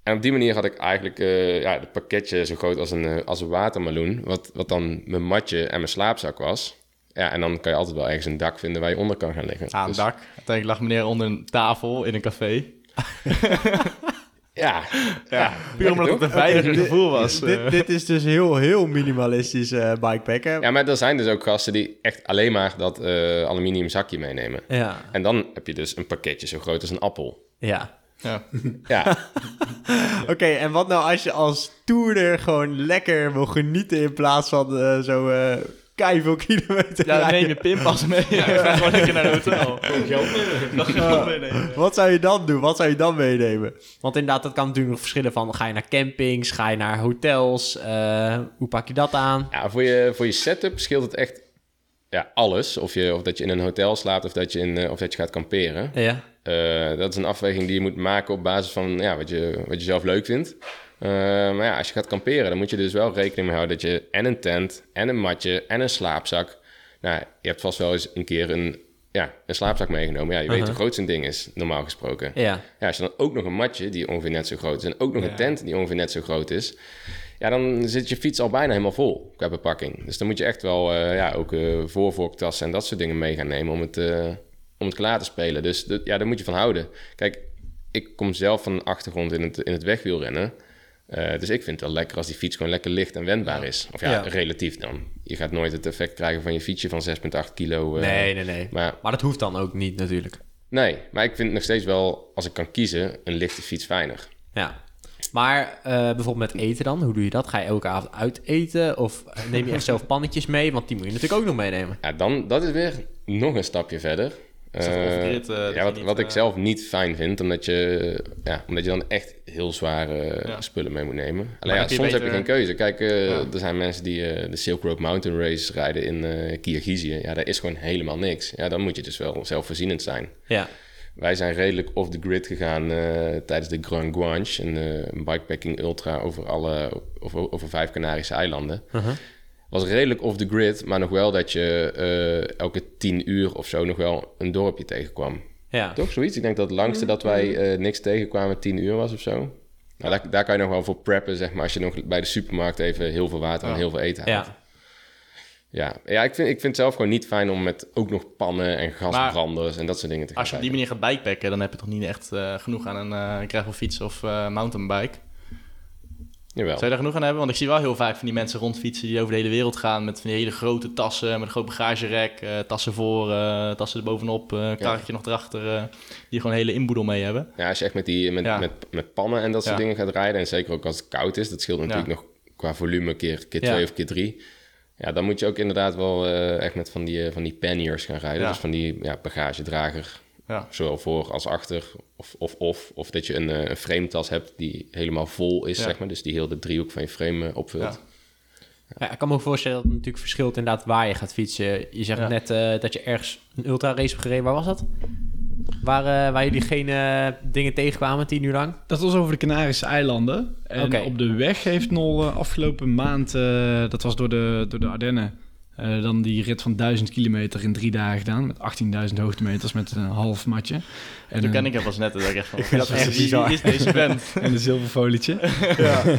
S6: En op die manier had ik eigenlijk eh ja, het pakketje zo groot als een, eh, als een watermeloen. Wat, wat dan mijn matje en mijn slaapzak was. Ja, en dan kan je altijd wel ergens een dak vinden waar je onder kan gaan liggen.
S2: Aan het
S6: Dus-
S2: dak. Uiteindelijk lag meneer onder een tafel in een café.
S6: Ja,
S2: Ja, puur omdat het een veiliger gevoel was.
S4: dit,
S2: eh.
S4: dit is dus heel, heel minimalistisch eh bikepacken.
S6: ja, maar er zijn dus ook gasten die echt alleen maar dat eh, aluminium zakje meenemen.
S4: Ja.
S6: En dan heb je dus een pakketje zo groot als een appel.
S4: ja.
S2: ja.
S6: Ja,
S4: Oké, en wat nou als je als toerder gewoon lekker wil genieten in plaats van eh, zo eh veel kilometer
S2: ja,
S4: rijden?
S2: neem je pinpas mee. Ja, ga gewoon lekker naar een hotel.
S4: Wat zou je dan doen? Wat zou je dan meenemen? Want inderdaad, dat kan natuurlijk nog verschillen van... ga je naar campings, ga je naar hotels? eh, hoe pak je dat aan?
S6: ja voor, je, voor je setup scheelt het echt ja, alles. Of, je, of dat je in een hotel slaapt of dat je, in, eh, of dat je gaat kamperen.
S4: Ja.
S6: Eh, dat is een afweging die je moet maken op basis van ja, wat, je, wat je zelf leuk vindt. Eh, maar ja, als je gaat kamperen, dan moet je dus wel rekening mee houden dat je en een tent, en een matje, en een slaapzak. Nou, je hebt vast wel eens een keer een, ja, een slaapzak meegenomen. Ja, je weet hoe groot zo'n ding is, normaal gesproken.
S4: Ja.
S6: Ja, als je dan ook nog een matje die ongeveer net zo groot is... en ook nog
S2: Ja.
S6: een tent die ongeveer net zo groot is... ja, dan zit je fiets al bijna helemaal vol qua bepakking. Dus dan moet je echt wel eh, ja, ook eh voorvorktassen en dat soort dingen mee gaan nemen... om het, om het klaar te spelen. Dus ja, daar moet je van houden. Kijk, ik kom zelf van een achtergrond in het, in het wegwielrennen... Eh, dus ik vind het wel lekker als die fiets gewoon lekker licht en wendbaar is. Of ja,
S4: Ja.
S6: relatief dan. Je gaat nooit het effect krijgen van je fietsje van 6,8 kilo. eh,
S4: Nee, nee, nee.
S6: Maar
S4: Maar dat hoeft dan ook niet natuurlijk.
S6: nee, maar ik vind nog steeds wel, als ik kan kiezen, een lichte fiets fijner.
S4: Ja. Maar eh, bijvoorbeeld met eten dan, hoe doe je dat? Ga je elke avond uit eten? Of neem je echt zelf pannetjes mee? Want die moet je natuurlijk ook nog meenemen.
S6: Ja, dan, dat is weer nog een stapje verder. Eh,
S2: eh,
S6: ja, wat,
S2: niet,
S6: wat ik
S2: eh,
S6: zelf niet fijn vind, omdat je, ja, omdat je dan echt heel zware
S2: Ja.
S6: spullen mee moet nemen. Alleen ja, soms heb je geen keuze. Kijk,
S2: Ja.
S6: er zijn mensen die de Silk Road Mountain Race rijden in eh Kirgizië. Ja, daar is gewoon helemaal niks. Ja, dan moet je dus wel zelfvoorzienend zijn.
S4: Ja.
S6: Wij zijn redelijk off the grid gegaan tijdens de Grand Guanche, een, een bikepacking ultra over, alle, over, over vijf Canarische eilanden.
S4: Uh-huh.
S6: Was redelijk off the grid, maar nog wel dat je eh, elke tien uur of zo nog wel een dorpje tegenkwam.
S4: Ja.
S6: Toch zoiets? Ik denk dat het langste dat wij eh, niks tegenkwamen tien uur was of zo. Nou, daar, daar kan je nog wel voor preppen, zeg maar, als je nog bij de supermarkt even heel veel water en heel veel eten haalt.
S4: Ja.
S6: Ja, ja ik, vind, ik vind het zelf gewoon niet fijn om met ook nog pannen en gasbranders en dat soort dingen te gaan
S2: Als je op die manier gaat bikepacken, dan heb je toch niet echt eh, genoeg aan een uh, gravelfiets of uh, mountainbike.
S6: Jawel.
S2: Zou je daar genoeg aan hebben? Want ik zie wel heel vaak van die mensen rondfietsen die over de hele wereld gaan met van die hele grote tassen, met een groot bagagerek, uh, tassen voor, uh, tassen erbovenop, uh, karretje ja. nog erachter, die gewoon een hele inboedel mee hebben.
S6: Ja, als je echt met, die, met, ja. met, met pannen en dat soort
S2: Ja.
S6: dingen gaat rijden, en zeker ook als het koud is, dat scheelt natuurlijk nog qua volume keer, keer
S2: Ja.
S6: twee of keer drie. Ja, dan moet je ook inderdaad wel eh, echt met van die, eh, van die panniers gaan rijden. Dus van die ja, bagagedrager,
S2: Ja.
S6: zowel voor als achter. Of, of, of, of dat je een, eh, een frametas hebt die helemaal vol is,
S2: Ja.
S6: zeg maar. Dus die heel de driehoek van je frame eh, opvult.
S2: Ja.
S4: Ja, ik kan me ook voorstellen dat het natuurlijk verschilt inderdaad waar je gaat fietsen. Je zegt
S2: Ja.
S4: net eh, dat je ergens een ultra race hebt gereden. Waar was dat? Waar, waar jullie geen dingen tegenkwamen tien uur lang?
S7: Dat was over de Canarische eilanden. En
S4: Oké.
S7: op de weg heeft Nol afgelopen maand, eh, dat was door de, door de Ardennen, eh, dan die rit van 1000 kilometer in drie dagen gedaan. Met 18.000 hoogtemeters met een half matje. En
S2: Toen ken ik hem pas net, dat ik echt van,
S7: Dat is echt
S2: wie,
S7: bizar.
S2: wie is deze band?
S7: en een zilverfolietje.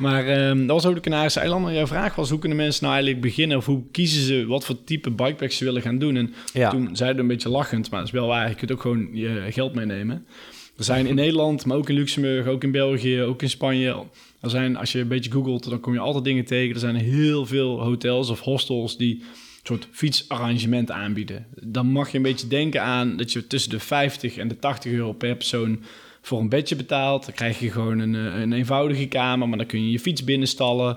S7: maar ehm, dat was over de Canarische eilanden. Jouw vraag was, hoe kunnen mensen nou eigenlijk beginnen? Of hoe kiezen ze wat voor type bikepacks ze willen gaan doen? En
S4: Ja.
S7: toen zeiden we een beetje lachend, maar dat is wel waar. Je kunt ook gewoon je geld meenemen. Er zijn in Nederland, maar ook in Luxemburg, ook in België, ook in Spanje. Er zijn, als je een beetje googelt, dan kom je altijd dingen tegen. Er zijn heel veel hotels of hostels die een soort fietsarrangement aanbieden. Dan mag je een beetje denken aan dat je tussen de 50 en de 80 euro per persoon voor een bedje betaalt. Dan krijg je gewoon een, eh, een eenvoudige kamer, maar dan kun je je fiets binnenstallen.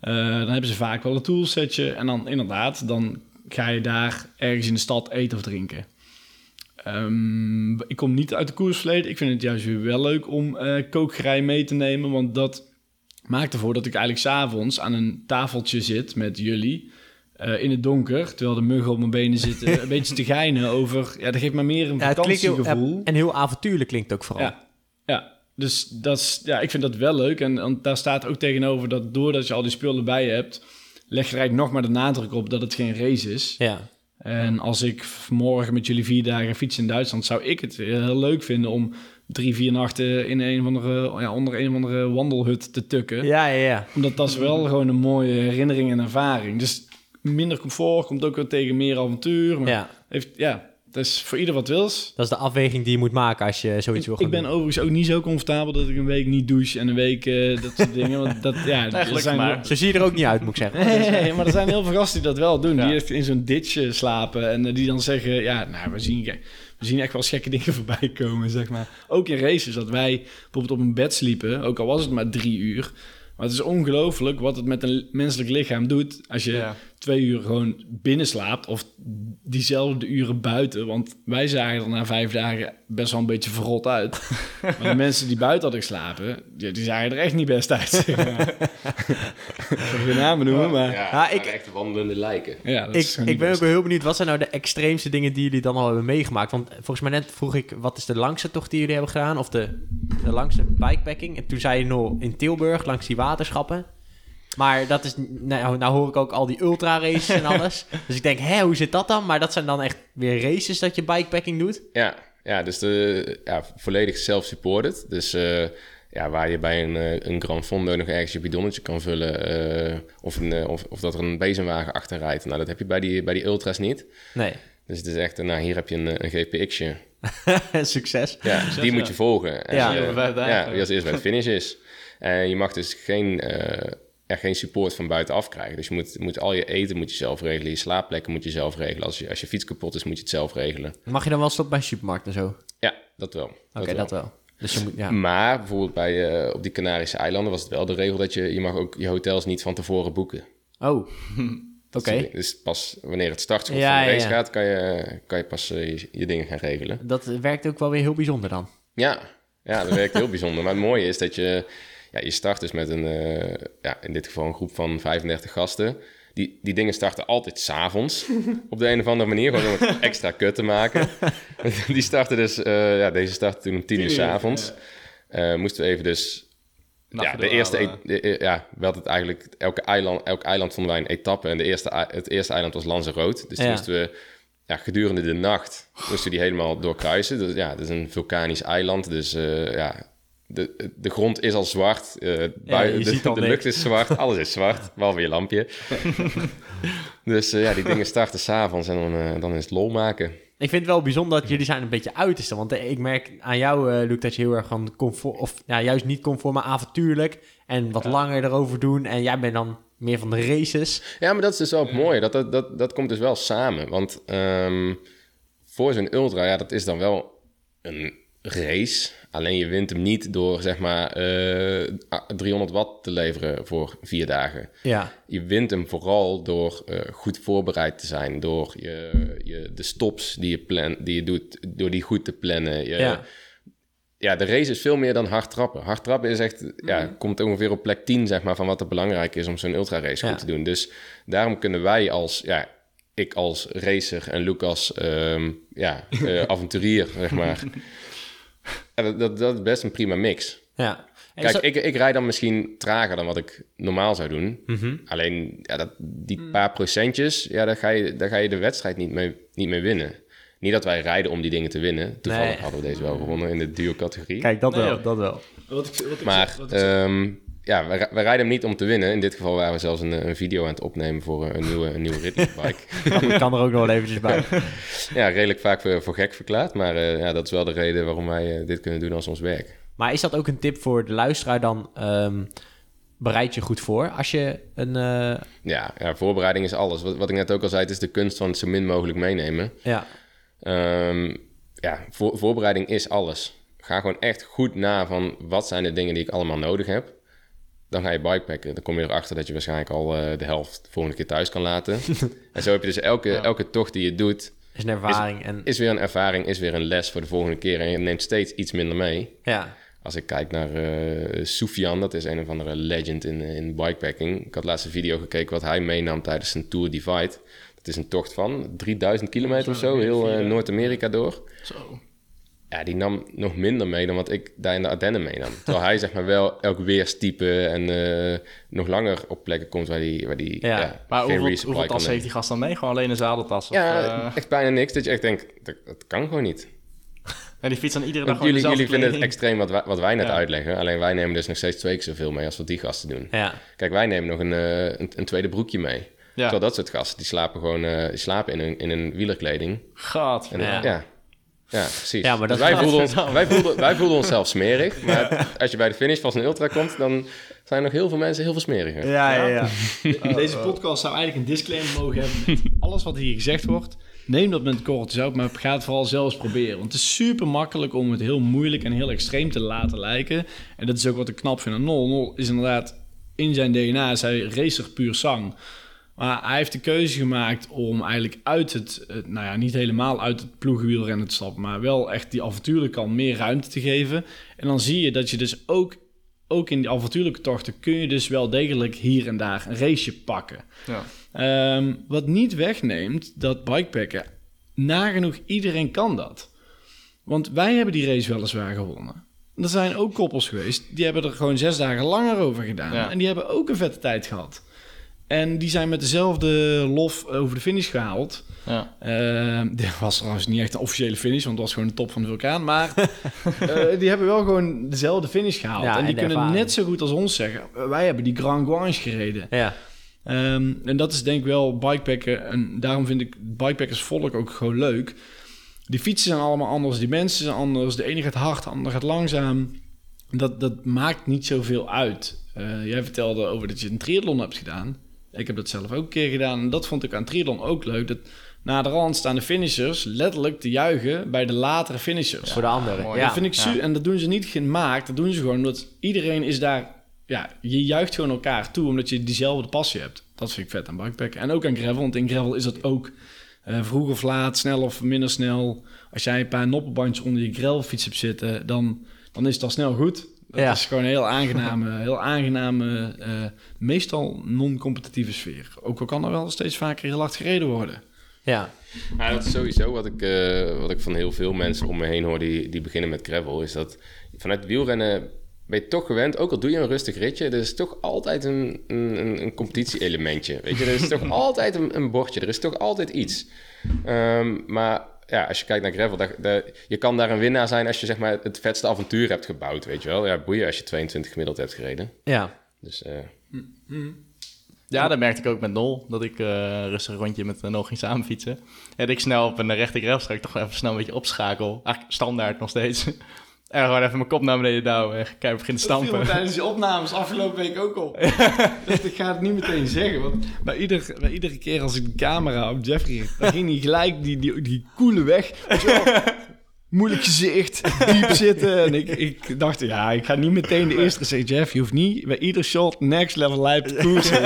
S7: Eh, dan hebben ze vaak wel een toolsetje. En dan inderdaad, dan ga je daar ergens in de stad eten of drinken. Ehm, ik kom niet uit de koersverleden. Ik vind het juist weer wel leuk om kookgerei mee te nemen. Want dat maakt ervoor dat ik eigenlijk s'avonds aan een tafeltje zit met jullie. eh, in het donker, terwijl de muggen op mijn benen zitten. een beetje te geinen over... Ja, dat geeft me meer een
S4: Ja, heel,
S7: vakantiegevoel.
S4: en heel avontuurlijk klinkt het ook vooral.
S7: Ja, ja. dus dat is, ja, ik vind dat wel leuk. En, want daar staat ook tegenover dat doordat je al die spullen bij je hebt, leg je eigenlijk nog maar de nadruk op dat het geen race is.
S4: Ja.
S7: En als ik morgen met jullie vier dagen fiets in Duitsland, zou ik het heel leuk vinden om drie, vier nachten in een of andere, ja, onder een of andere wandelhut te tukken.
S4: Ja, ja, ja.
S7: Omdat dat is wel gewoon een mooie herinnering en ervaring. Dus minder comfort komt ook wel tegen meer avontuur. Maar
S4: ja.
S7: heeft, ja, dat is voor ieder wat wils.
S4: Dat is de afweging die je moet maken als je zoiets wil
S7: Ik,
S4: gaan
S7: ik ben
S4: doen.
S7: overigens ook niet zo comfortabel dat ik een week niet douche en een week eh, dat soort dingen. Want dat, ja,
S2: Eigenlijk
S7: zijn
S2: maar.
S4: Zo zie je er ook niet uit, moet ik zeggen.
S7: Nee, nee, maar er zijn heel veel gasten die dat wel doen.
S2: Ja.
S7: Die echt in zo'n ditch eh, slapen en eh, die dan zeggen... Ja, nou, we zien, we zien echt wel gekke dingen voorbij komen, zeg maar. Ook in races, dat wij bijvoorbeeld op een bed sliepen, ook al was het maar drie uur. Maar het is ongelooflijk wat het met een menselijk lichaam doet als je. Twee uur gewoon binnen slaapt of diezelfde uren buiten. Want wij zagen er na vijf dagen best wel een beetje verrot uit. maar de mensen die buiten hadden geslapen, ja, die zagen er echt niet best uit. zeg maar. Ik zal geen namen noemen, maar...
S6: Ja,
S4: Ja,
S6: ik...
S4: ik-
S6: echt wandelende lijken.
S7: Ja, dat
S4: Ik, ik ben ook heel benieuwd, wat zijn nou de extreemste dingen die jullie dan al hebben meegemaakt? Want volgens mij net vroeg ik, wat is de langste tocht die jullie hebben gedaan? Of de, de langste bikepacking? En toen zei je nog in Tilburg, langs die waterschappen. Maar dat is, nou, nou hoor ik ook al die ultra races en alles. dus ik denk, hè, hoe zit dat dan? Maar dat zijn dan echt weer races dat je bikepacking doet?
S6: Ja, ja dus de, ja, volledig self-supported. Dus eh, ja, waar je bij een, eh, een Gran Fondo nog ergens je bidonnetje kan vullen... eh, of, een, of, of dat er een bezemwagen achter rijdt. Nou, dat heb je bij die, bij die ultras niet.
S4: Nee.
S6: Dus het is echt, nou, hier heb je een, een GPX'je.
S4: Succes.
S6: Ja, die moet je volgen. En,
S4: Ja.
S2: Ja,
S6: wie als eerst bij de finish is. En je mag dus geen, eh, ja, geen support van buitenaf krijgen. Dus je moet, moet al je eten moet je zelf regelen. Je slaapplekken moet je zelf regelen. Als je, als je fiets kapot is, moet je het zelf regelen.
S4: Mag je dan wel stoppen bij een supermarkt en zo? Oké,
S6: Ja, dat wel.
S4: dat, wel. Dus je moet, ja.
S6: Maar bijvoorbeeld bij, eh, op die Canarische eilanden was het wel de regel dat je, je mag ook je hotels niet van tevoren boeken.
S4: Oh, oké.
S6: Dingen. Dus pas wanneer het startschot
S4: Ja,
S6: van de
S4: ja,
S6: race
S4: ja.
S6: gaat, kan je, kan je pas eh, je, je dingen gaan regelen.
S4: Dat werkt ook wel weer heel bijzonder dan.
S6: Ja, ja dat werkt heel bijzonder. Maar het mooie is dat je, ja, je start dus met een, eh, ja, in dit geval een groep van 35 gasten. Die, die dingen starten altijd s'avonds op de een of andere manier, gewoon om het extra kut te maken. die starten dus, eh, ja, deze startte toen om 10 uur s'avonds. Eh moesten we even dus ja, de eerste, e- de- e- ja, we hadden het eigenlijk, elke eiland, elk eiland vonden wij een etappe. En de eerste, het eerste eiland was Lanzarote. Dus
S4: Ja.
S6: moesten we, ja, gedurende de nacht, moesten we die helemaal doorkruisen. Dus ja, het is een vulkanisch eiland. Dus ja, de, de grond is al zwart, eh,
S4: je
S6: de,
S4: ziet al
S6: de
S4: niks.
S6: lucht is zwart, alles is zwart, behalve je lampje. dus eh, ja, die dingen starten s'avonds en dan, eh, dan is het lol maken.
S4: Ik vind het wel bijzonder dat jullie zijn een beetje uiterste. Want ik merk aan jou, Luc, dat je heel erg van comfort... Of ja, juist niet comfort, maar avontuurlijk. En wat langer erover doen. En jij bent dan meer van de races.
S6: Ja, maar dat is dus wel het mooie. Dat, dat, dat, dat komt dus wel samen. Want ehm, voor zo'n ultra, ja, dat is dan wel een race. Alleen je wint hem niet door, zeg maar, eh, 300 watt te leveren voor vier dagen.
S4: Ja,
S6: Je wint hem vooral door eh, goed voorbereid te zijn. Door je, je, de stops die je, plan, die je doet, door die goed te plannen. Je,
S4: ja.
S6: ja, de race is veel meer dan hard trappen. Hard trappen is echt, ja, komt ongeveer op plek 10 zeg maar, van wat er belangrijk is om zo'n ultra-race
S4: Ja.
S6: goed te doen. Dus daarom kunnen wij als, ja, ik als racer en Lucas, ehm, ja, eh, avonturier, zeg maar. Ja, dat, dat, dat is best een prima mix.
S4: ja. En
S6: Kijk, ik, ik rijd dan misschien trager dan wat ik normaal zou doen.
S4: Mhm.
S6: Alleen ja, dat, die paar procentjes, ja, daar, ga je, daar ga je de wedstrijd niet mee, niet mee winnen. Niet dat wij rijden om die dingen te winnen. Toevallig
S4: Nee.
S6: hadden we deze wel gewonnen in de duo-categorie.
S4: Kijk, dat
S7: Nee,
S4: wel,
S7: joh.
S4: dat wel.
S7: Wat ik, wat ik
S6: Maar
S7: zeg- wat ik zeg-
S6: ehm, ja, wij, wij rijden hem niet om te winnen. In dit geval waren we zelfs een, een video aan het opnemen voor een nieuwe, een nieuwe ritbike.
S4: Kan, kan er ook nog wel eventjes bij.
S6: ja, redelijk vaak voor, voor gek verklaard. Maar eh, ja, dat is wel de reden waarom wij eh, dit kunnen doen als ons werk.
S4: Maar is dat ook een tip voor de luisteraar dan? ehm, bereid je goed voor als je een... eh,
S6: Ja, ja voorbereiding is alles. Wat, wat ik net ook al zei, het is de kunst van het zo min mogelijk meenemen.
S4: ja,
S6: Ehm, ja, voor, voorbereiding is alles. Ga gewoon echt goed na van wat zijn de dingen die ik allemaal nodig heb. Dan ga je bikepacken. Dan kom je erachter dat je waarschijnlijk al eh, de helft de volgende keer thuis kan laten. en zo heb je dus elke, elke tocht die je doet,
S4: is een ervaring. en,
S6: is weer een ervaring, is weer een les voor de volgende keer. En je neemt steeds iets minder mee.
S4: ja,
S6: Als ik kijk naar eh Soufian, dat is een of andere legend in, eh, in bikepacking. Ik had laatst een video gekeken wat hij meenam tijdens zijn Tour Divide. Dat is een tocht van 3000 kilometer of zo, heel Noord-Amerika door.
S7: Zo.
S6: Ja, die nam nog minder mee dan wat ik daar in de Ardennen meenam. Terwijl hij zeg maar wel elk weerstype en eh, nog langer op plekken komt waar die, waar die
S4: Ja.
S6: ja.
S2: Maar
S6: geen
S2: hoeveel, hoeveel tas heeft die gast dan mee? Gewoon alleen een zadeltas? Of,
S6: Ja,
S2: eh,
S6: echt bijna niks. Dat je echt denkt, dat, dat kan gewoon niet.
S2: en die fiets dan iedere dag
S6: jullie, jullie vinden het extreem wat wij, wat wij net
S2: Ja.
S6: uitleggen. Alleen wij nemen dus nog steeds twee keer zoveel mee als wat die gasten doen.
S4: ja.
S6: Kijk, wij nemen nog een, eh, een, een tweede broekje mee.
S2: Ja,
S6: Terwijl dat soort gasten, die slapen gewoon die slapen in een, in een wielerkleding.
S2: gaat.
S6: En,
S4: Ja.
S6: Ja. precies.
S4: Ja, maar
S6: Dus
S4: dat-
S6: wij, voelden ons, wij, voelden, wij voelden onszelf smerig. Maar als je bij de finish van een ultra komt, dan zijn er nog heel veel mensen heel veel smeriger.
S4: Ja, ja, ja.
S7: Deze podcast zou eigenlijk een disclaimer mogen hebben. met Alles wat hier gezegd wordt, neem dat met een korreltje zout, maar ga het vooral zelf eens proberen. Want het is super makkelijk om het heel moeilijk en heel extreem te laten lijken. En dat is ook wat ik knap vind aan Nol. Nol is inderdaad in zijn DNA, is hij racer puur sang. Maar hij heeft de keuze gemaakt om eigenlijk uit het, eh, nou ja, niet helemaal uit het ploegenwielrennen te stappen, maar wel echt die avontuurlijke kant meer ruimte te geven. En dan zie je dat je dus ook, ook in die avontuurlijke tochten kun je dus wel degelijk hier en daar een raceje pakken.
S2: Ja.
S7: Ehm, wat niet wegneemt dat bikepacken, nagenoeg iedereen kan dat. Want wij hebben die race weliswaar gewonnen. Er zijn ook koppels geweest, die hebben er gewoon zes dagen langer over gedaan.
S2: Ja.
S7: En die hebben ook een vette tijd gehad. En die zijn met dezelfde lof over de finish gehaald.
S2: Ja.
S7: Ehm, dit was trouwens niet echt een officiële finish, want het was gewoon de top van de vulkaan. Maar eh, die hebben wel gewoon dezelfde finish gehaald.
S4: Ja,
S7: en die
S4: en
S7: kunnen
S4: ervaring.
S7: net zo goed als ons zeggen. Wij hebben die Grand Guanche gereden.
S4: ja.
S7: Ehm, en dat is denk ik wel bikepacken. En daarom vind ik bikepackers volk ook gewoon leuk. Die fietsen zijn allemaal anders, die mensen zijn anders. De ene gaat hard, de ander gaat langzaam. Dat, dat maakt niet zoveel uit. Eh, jij vertelde over dat je een triathlon hebt gedaan. Ik heb dat zelf ook een keer gedaan. En dat vond ik aan triathlon ook leuk. Dat na de rand staan de finishers letterlijk te juichen bij de latere finishers.
S4: Voor de anderen.
S2: mooi.
S4: Ja.
S7: Dat vind ik
S2: Ja.
S7: En dat doen ze niet gemaakt. Dat doen ze gewoon omdat iedereen is daar... Ja, je juicht gewoon elkaar toe omdat je diezelfde passie hebt. Dat vind ik vet aan bikepacken. En ook aan gravel. Want in gravel is dat ook eh, vroeg of laat, snel of minder snel. Als jij een paar noppenbandjes onder je gravelfiets hebt zitten... dan, dan is het al snel goed. Dat
S4: Ja.
S7: is gewoon een heel aangename, heel aangename eh, meestal non-competitieve sfeer. Ook al kan er wel steeds vaker heel hard gereden worden.
S4: ja.
S6: Ja, dat is sowieso wat ik, eh, wat ik van heel veel mensen om me heen hoor die, die beginnen met gravel. Is dat vanuit wielrennen ben je toch gewend, ook al doe je een rustig ritje, er is toch altijd een, een, een- een competitie-elementje. Weet je, er is toch altijd een, een bordje, er is toch altijd iets. Ehm, maar ja, als je kijkt naar gravel, dat- je kan daar een winnaar zijn als je zeg maar het vetste avontuur hebt gebouwd, weet je wel. Ja, boeien als je 22 gemiddeld hebt gereden.
S4: Ja.
S6: Dus eh,
S2: Ja, dat merkte ik ook met Nol. Dat ik eh, rustig een rondje met Nol ging samen fietsen. En ik snel op een rechte grafstrak toch even snel een beetje opschakel. Eigenlijk standaard nog steeds. En gewoon even mijn kop naar beneden douwen en beginnen
S7: Dat viel me
S2: stampen.
S7: tijdens die opnames afgelopen week ook op. dus ik ga het niet meteen zeggen. Want bij, ieder, bij iedere keer als ik de camera op Jeffrey richt, dan ging hij gelijk die, die, die koele weg. Moeilijk gezicht, diep zitten. En ik, ik dacht, ja, ik ga niet meteen de eerste zeggen. Jeff, je hoeft niet bij ieder shot next level lijp te koersen.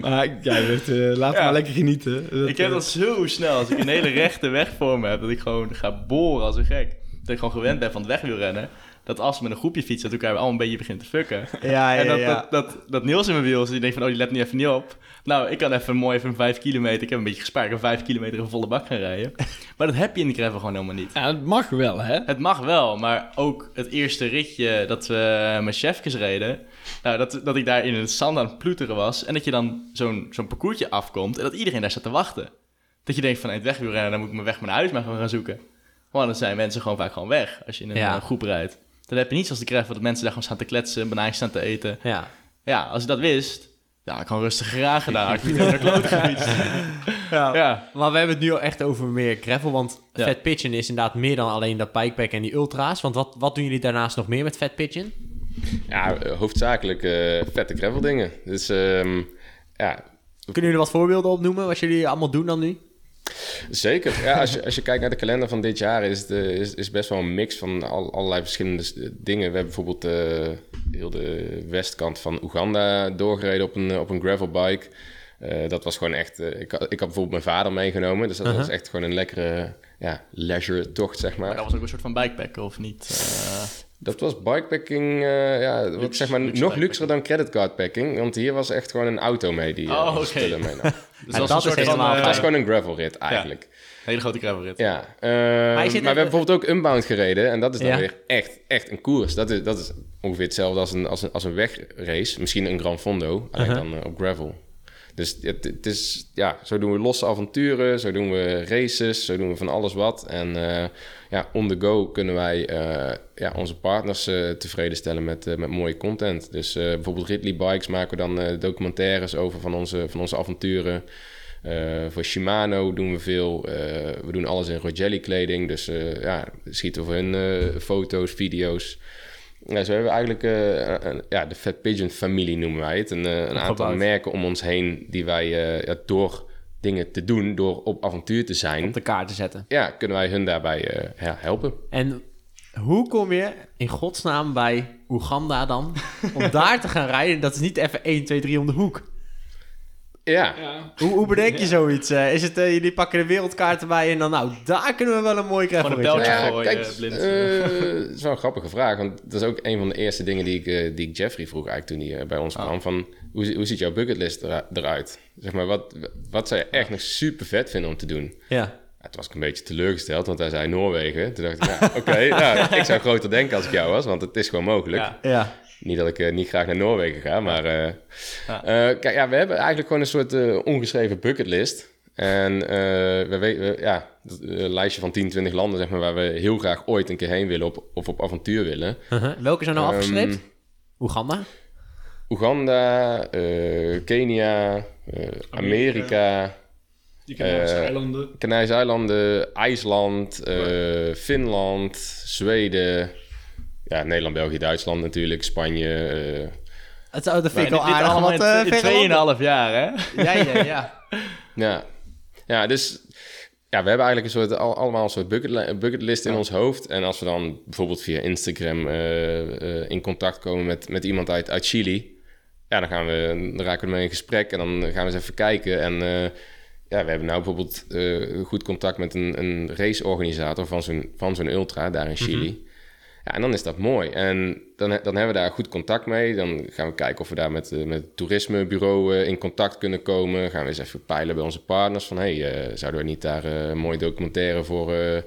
S7: Maar ja, je weet, eh, laat
S2: Ja.
S7: maar lekker genieten. Dat,
S2: Ik heb dat zo snel, als ik een hele rechte weg voor me heb, dat ik gewoon ga boren als een gek. Dat ik gewoon gewend ben van het wegwielrennen. Dat als we met een groepje fietsen, dat elkaar allemaal een beetje begint te fucken.
S4: Ja, ja,
S2: en dat,
S4: ja.
S2: dat, dat, dat Niels in mijn wiel zit, die denkt van, oh, die let nu even niet op. Nou, ik kan even mooi even een vijf kilometer, ik heb een beetje gespaard, kan vijf kilometer een volle bak gaan rijden. Maar dat heb je in de gravel gewoon helemaal niet.
S7: Ja, het mag wel, hè?
S2: Het mag wel, maar ook het eerste ritje dat we met chefkes reden... Nou, dat, dat ik daar in het zand aan het ploeteren was... en dat je dan zo'n zo'n parcoursje afkomt en dat iedereen daar staat te wachten. Dat je denkt van, het wegwielrennen, dan moet ik mijn weg naar huis maar gaan zoeken. Want dan zijn mensen gewoon vaak gewoon weg als je in een
S4: Ja.
S2: groep rijdt. Dan heb je niet zoals de gravel dat mensen daar gewoon staan te kletsen... banaantjes staan te eten.
S4: Ja.
S2: Ja, als ik dat wist, ja, ik gewoon rustig graag gedaan. Had ik naar.
S4: Ja.
S2: Ja,
S4: Maar we hebben het nu al echt over meer gravel, want
S2: Ja.
S4: Fat Pigeon is inderdaad meer dan alleen dat bikepack en die ultra's. Want wat, wat doen jullie daarnaast nog meer met Fat Pigeon?
S6: ja, eh, hoofdzakelijk eh, vette gravel dingen. Dus ehm, ja,
S4: Kunnen jullie wat voorbeelden opnoemen wat jullie allemaal doen dan nu?
S6: Zeker. Ja, als, je, als je kijkt naar de kalender van dit jaar, is het is, is best wel een mix van al, allerlei verschillende dingen. We hebben bijvoorbeeld eh, heel de westkant van Oeganda doorgereden op een, op een gravelbike. Eh dat was gewoon echt... eh, ik, had- ik had bijvoorbeeld mijn vader meegenomen, dus dat was echt gewoon een lekkere ja, leisure tocht, zeg maar.
S2: maar dat was ook een soort van bikepack, of niet?
S6: Dat was bikepacking, eh, ja, wat zeg maar
S2: luxe
S6: nog luxer dan creditcardpacking. Want hier was echt gewoon een auto mee die eh,
S2: Oh, oké.
S6: spullen meenam.
S2: dus
S4: dat
S2: was een
S4: is
S2: soort van...
S4: helemaal
S2: eh,
S6: Het was gewoon een gravelrit eigenlijk.
S2: hele grote gravelrit.
S6: Ja, eh,
S4: je
S6: maar, we hebben bijvoorbeeld ook Unbound gereden. En dat is dan
S4: Ja.
S6: weer echt, echt een koers. Dat is, dat is ongeveer hetzelfde als een, als een, als een wegrace. Misschien een Gran Fondo, alleen
S4: Uh-huh.
S6: dan op gravel. Dus het, is, ja, zo doen we losse avonturen, zo doen we races, zo doen we van alles wat. En eh, ja, on the go kunnen wij eh, ja, onze partners eh, tevreden stellen met, met mooie content. Dus bijvoorbeeld Ridley Bikes maken we dan documentaires over van onze, van onze avonturen. Voor Shimano doen we veel. We doen alles in Rogelli kleding. Dus ja, schieten we voor hun foto's, video's. Ja, zo hebben we eigenlijk eh, een- ja, de Fat Pigeon familie noemen wij het. Een, eh, een aantal merken om ons heen die wij eh, ja, door dingen te doen, door op avontuur te zijn,
S4: Op de kaart te zetten.
S6: ja, kunnen wij hun daarbij helpen.
S4: En hoe kom je in godsnaam bij Oeganda dan om daar te gaan rijden? Dat is niet even 1, 2, 3 om de hoek.
S6: Ja,
S4: Hoe, hoe bedenk je zoiets? Eh, is het, eh, jullie pakken de wereldkaart erbij en dan, nou, daar kunnen we wel een mooi gravel
S2: Gewoon een
S6: Nou
S2: gooien,
S6: kijk,
S2: eh, blind.
S6: eh, het is wel een grappige vraag. Want dat is ook een van de eerste dingen die ik, eh, die ik Jeffrey vroeg eigenlijk toen hij bij ons kwam. Van, hoe, hoe ziet jouw bucketlist eruit? Zeg maar, wat, wat zou je echt nog super vet vinden om te doen?
S4: Ja.
S6: Ja, toen was ik een beetje teleurgesteld, want hij zei Noorwegen. Toen dacht ik, ja, oké, nou, ik zou groter denken als ik jou was, want het is gewoon mogelijk.
S2: Ja.
S4: Ja.
S6: Niet dat ik eh, niet graag naar Noorwegen ga, maar... eh,
S2: Ja.
S6: eh, kijk, ja, we hebben eigenlijk gewoon een soort eh, ongeschreven bucketlist. En eh, we weten, ja, een lijstje van 10, 20 landen, zeg maar, waar we heel graag ooit een keer heen willen op, of op avontuur willen.
S4: Uh-huh. Welke zijn nou
S6: Ehm,
S4: afgestreept? Oeganda?
S6: Oeganda, eh, Kenia, eh, Amerika,
S7: Die Canarische eilanden.
S6: Canarische eilanden, IJsland, eh, Finland, Zweden, ja, Nederland, België, Duitsland natuurlijk, Spanje. eh,
S4: Het, oh, dat vind ik al aardig
S2: allemaal
S4: wat eh, landen.
S2: 2,5 jaar, hè?
S4: Ja, ja, ja.
S6: Ja, ja dus ja, we hebben eigenlijk een soort, al, allemaal een soort bucket, bucketlist in ons hoofd. En als we dan bijvoorbeeld via Instagram eh, eh, in contact komen met, met iemand uit, uit Chili, ja, dan, gaan we, dan raken we mee in gesprek en dan gaan we eens even kijken. En eh, ja, we hebben nou bijvoorbeeld eh, goed contact met een, een raceorganisator van zo'n, van zo'n ultra daar in Chili. Ja, en dan is dat mooi. En dan, dan hebben we daar goed contact mee. Dan gaan we kijken of we daar met, eh, met het toerismebureau eh, in contact kunnen komen. Gaan we eens even peilen bij onze partners van... hey, eh, zouden we niet daar eh, een mooi documentaire voor, eh,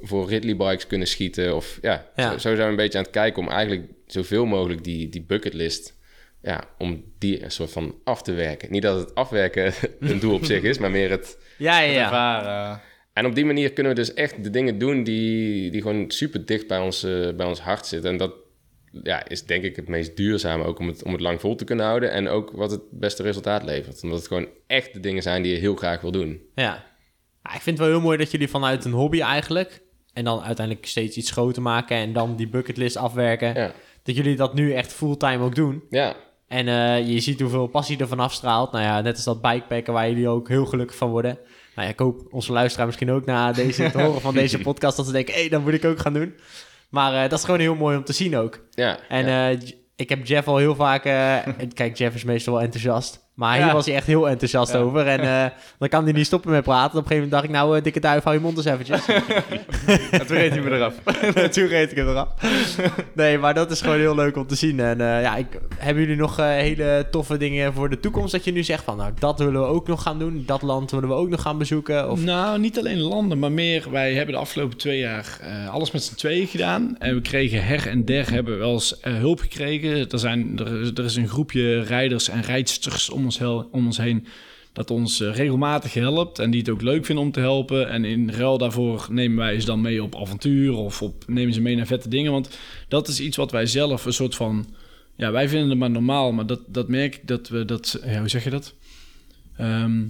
S6: voor Ridley Bikes kunnen schieten? Of ja,
S4: Ja.
S6: Zo, zo zijn we een beetje aan het kijken om eigenlijk zoveel mogelijk die, die bucketlist... Ja, om die een soort van af te werken. Niet dat het afwerken een doel op zich is, maar meer het,
S4: Ja, ja, ja.
S2: Ervaren.
S6: En op die manier kunnen we dus echt de dingen doen die, die gewoon super dicht bij ons, eh, bij ons hart zitten. En dat ja, is denk ik het meest duurzame ook om het, om het lang vol te kunnen houden. En ook wat het beste resultaat levert. Omdat het gewoon echt de dingen zijn die je heel graag wil doen.
S4: Ja. Ja, ik vind het wel heel mooi dat jullie vanuit een hobby eigenlijk... en dan uiteindelijk steeds iets groter maken... en dan die bucketlist afwerken...
S6: Ja,
S4: dat jullie dat nu echt fulltime ook doen.
S6: ja,
S4: En eh, je ziet hoeveel passie er vanaf straalt. Nou ja, net als dat bikepacken waar jullie ook heel gelukkig van worden. Nou ja, ik hoop onze luisteraar misschien ook na deze te horen van deze podcast... dat ze denken, hé, hey, dat moet ik ook gaan doen. Maar eh, dat is gewoon heel mooi om te zien ook.
S6: ja.
S4: En
S6: ja.
S4: eh, ik heb Jeff al heel vaak... eh, kijk, Jeff is meestal wel enthousiast. Maar hier
S2: Ja.
S4: was hij echt heel enthousiast
S2: Ja.
S4: over. En eh, dan kan hij niet stoppen met praten. Op een gegeven moment dacht ik, nou, eh, dikke duif, hou je mond eens eventjes.
S2: En toen reed hij me eraf.
S4: Toen reed ik hem eraf. Nee, maar dat is gewoon heel leuk om te zien. En eh, ja, ik, hebben jullie nog hele toffe dingen voor de toekomst? Dat je nu zegt van, nou, dat willen we ook nog gaan doen. Dat land willen we ook nog gaan bezoeken. Of...
S7: Nou, niet alleen landen, maar meer. Wij hebben de afgelopen twee jaar eh, alles met z'n tweeën gedaan. En we kregen her en der hebben we wel eens eh, hulp gekregen. Er, zijn, er, is- er is een groepje rijders en rijdsters om ons, hel- om ons heen dat ons eh, regelmatig helpt en die het ook leuk vinden om te helpen. En in ruil daarvoor nemen wij ze dan mee op avontuur of op, nemen ze mee naar vette dingen. Want dat is iets wat wij zelf een soort van... Ja, wij vinden het maar normaal, maar dat, dat merk ik dat we dat... Ja, hoe zeg je dat? Ehm,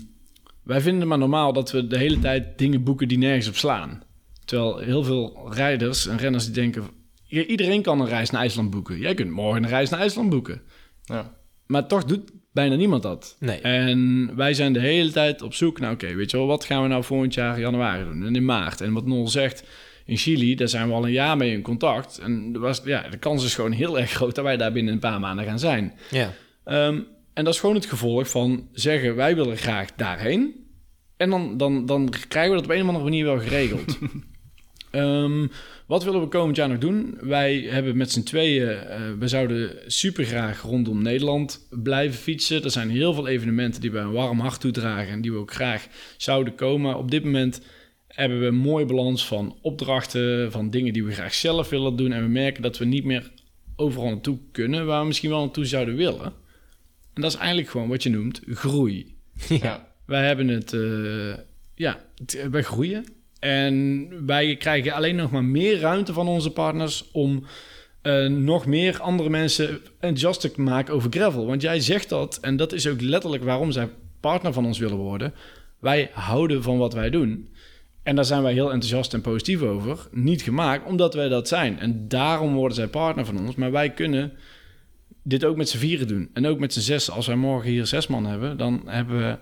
S7: wij vinden het maar normaal dat we de hele tijd dingen boeken die nergens op slaan. Terwijl heel veel rijders en renners die denken... "Ja, Iedereen kan een reis naar IJsland boeken. Jij kunt morgen een reis naar IJsland boeken.
S2: Ja.
S7: Maar toch doet bijna niemand dat.
S4: Nee.
S7: En wij zijn de hele tijd op zoek naar... Oké, weet je wel, wat gaan we nou volgend jaar januari doen? En in maart. En wat Nol zegt, in Chili, daar zijn we al een jaar mee in contact. En was, ja, de kans is gewoon heel erg groot... dat wij daar binnen een paar maanden gaan zijn.
S4: Ja.
S7: Ehm, en dat is gewoon het gevolg van zeggen... wij willen graag daarheen. En dan, dan, dan krijgen we dat op een of andere manier wel geregeld. Ehm, wat willen we komend jaar nog doen? Wij hebben met z'n tweeën, eh, we zouden super graag rondom Nederland blijven fietsen. Er zijn heel veel evenementen die we een warm hart toedragen en die we ook graag zouden komen. Op dit moment hebben we een mooie balans van opdrachten, van dingen die we graag zelf willen doen. En we merken dat we niet meer overal naartoe kunnen waar we misschien wel naartoe zouden willen. En dat is eigenlijk gewoon wat je noemt groei.
S2: Ja.
S7: Wij hebben het, eh, ja, het- wij groeien. En wij krijgen alleen nog maar meer ruimte van onze partners om eh, nog meer andere mensen enthousiast te maken over gravel. Want jij zegt dat, en dat is ook letterlijk waarom zij partner van ons willen worden. Wij houden van wat wij doen. En daar zijn wij heel enthousiast en positief over. Niet gemaakt, omdat wij dat zijn. En daarom worden zij partner van ons. Maar wij kunnen dit ook met z'n vieren doen. En ook met z'n zes. Als wij morgen hier zes man hebben, dan hebben we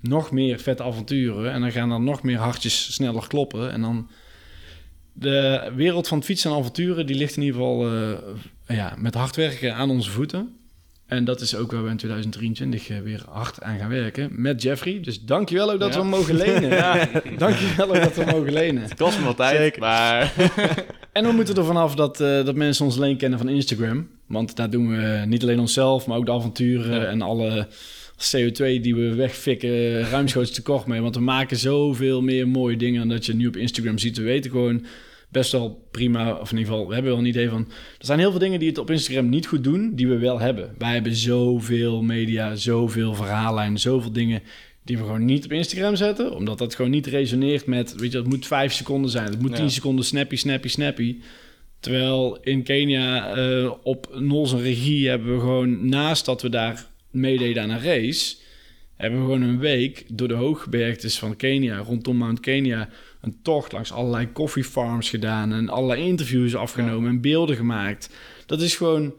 S7: nog meer vette avonturen. En dan gaan er nog meer hartjes sneller kloppen. En dan... De wereld van het fietsen en avonturen, die ligt in ieder geval eh, ja, met hard werken aan onze voeten. En dat is ook waar we in 2023 eh, weer hard aan gaan werken. Met Jeffrey. Dus dankjewel ook dat
S2: Ja.
S7: we hem mogen lenen.
S2: Ja.
S7: Dankjewel ook dat we hem mogen lenen.
S2: Het kost me wel tijd,
S4: Zeker.
S2: maar...
S7: En we moeten er vanaf dat, eh, dat mensen ons alleen kennen van Instagram. Want daar doen we niet alleen onszelf, maar ook de avonturen
S2: Ja.
S7: en alle CO2 die we wegfikken, ruimschoots tekort mee. Want we maken zoveel meer mooie dingen dan dat je nu op Instagram ziet. We weten gewoon best wel prima, of in ieder geval, we hebben wel een idee van... Er zijn heel veel dingen die het op Instagram niet goed doen, die we wel hebben. Wij hebben zoveel media, zoveel verhaallijnen, zoveel dingen die we gewoon niet op Instagram zetten. Omdat dat gewoon niet resoneert met, weet je, het moet vijf seconden zijn. Het moet
S2: Ja.
S7: tien seconden snappy, snappy, snappy. Terwijl in Kenia eh, op Nols en regie hebben we gewoon, naast dat we daar meededen aan een race, hebben we gewoon een week door de hooggebergtes van Kenia, rondom Mount Kenia, een tocht langs allerlei koffiefarms gedaan en allerlei interviews afgenomen en beelden gemaakt. Dat is gewoon,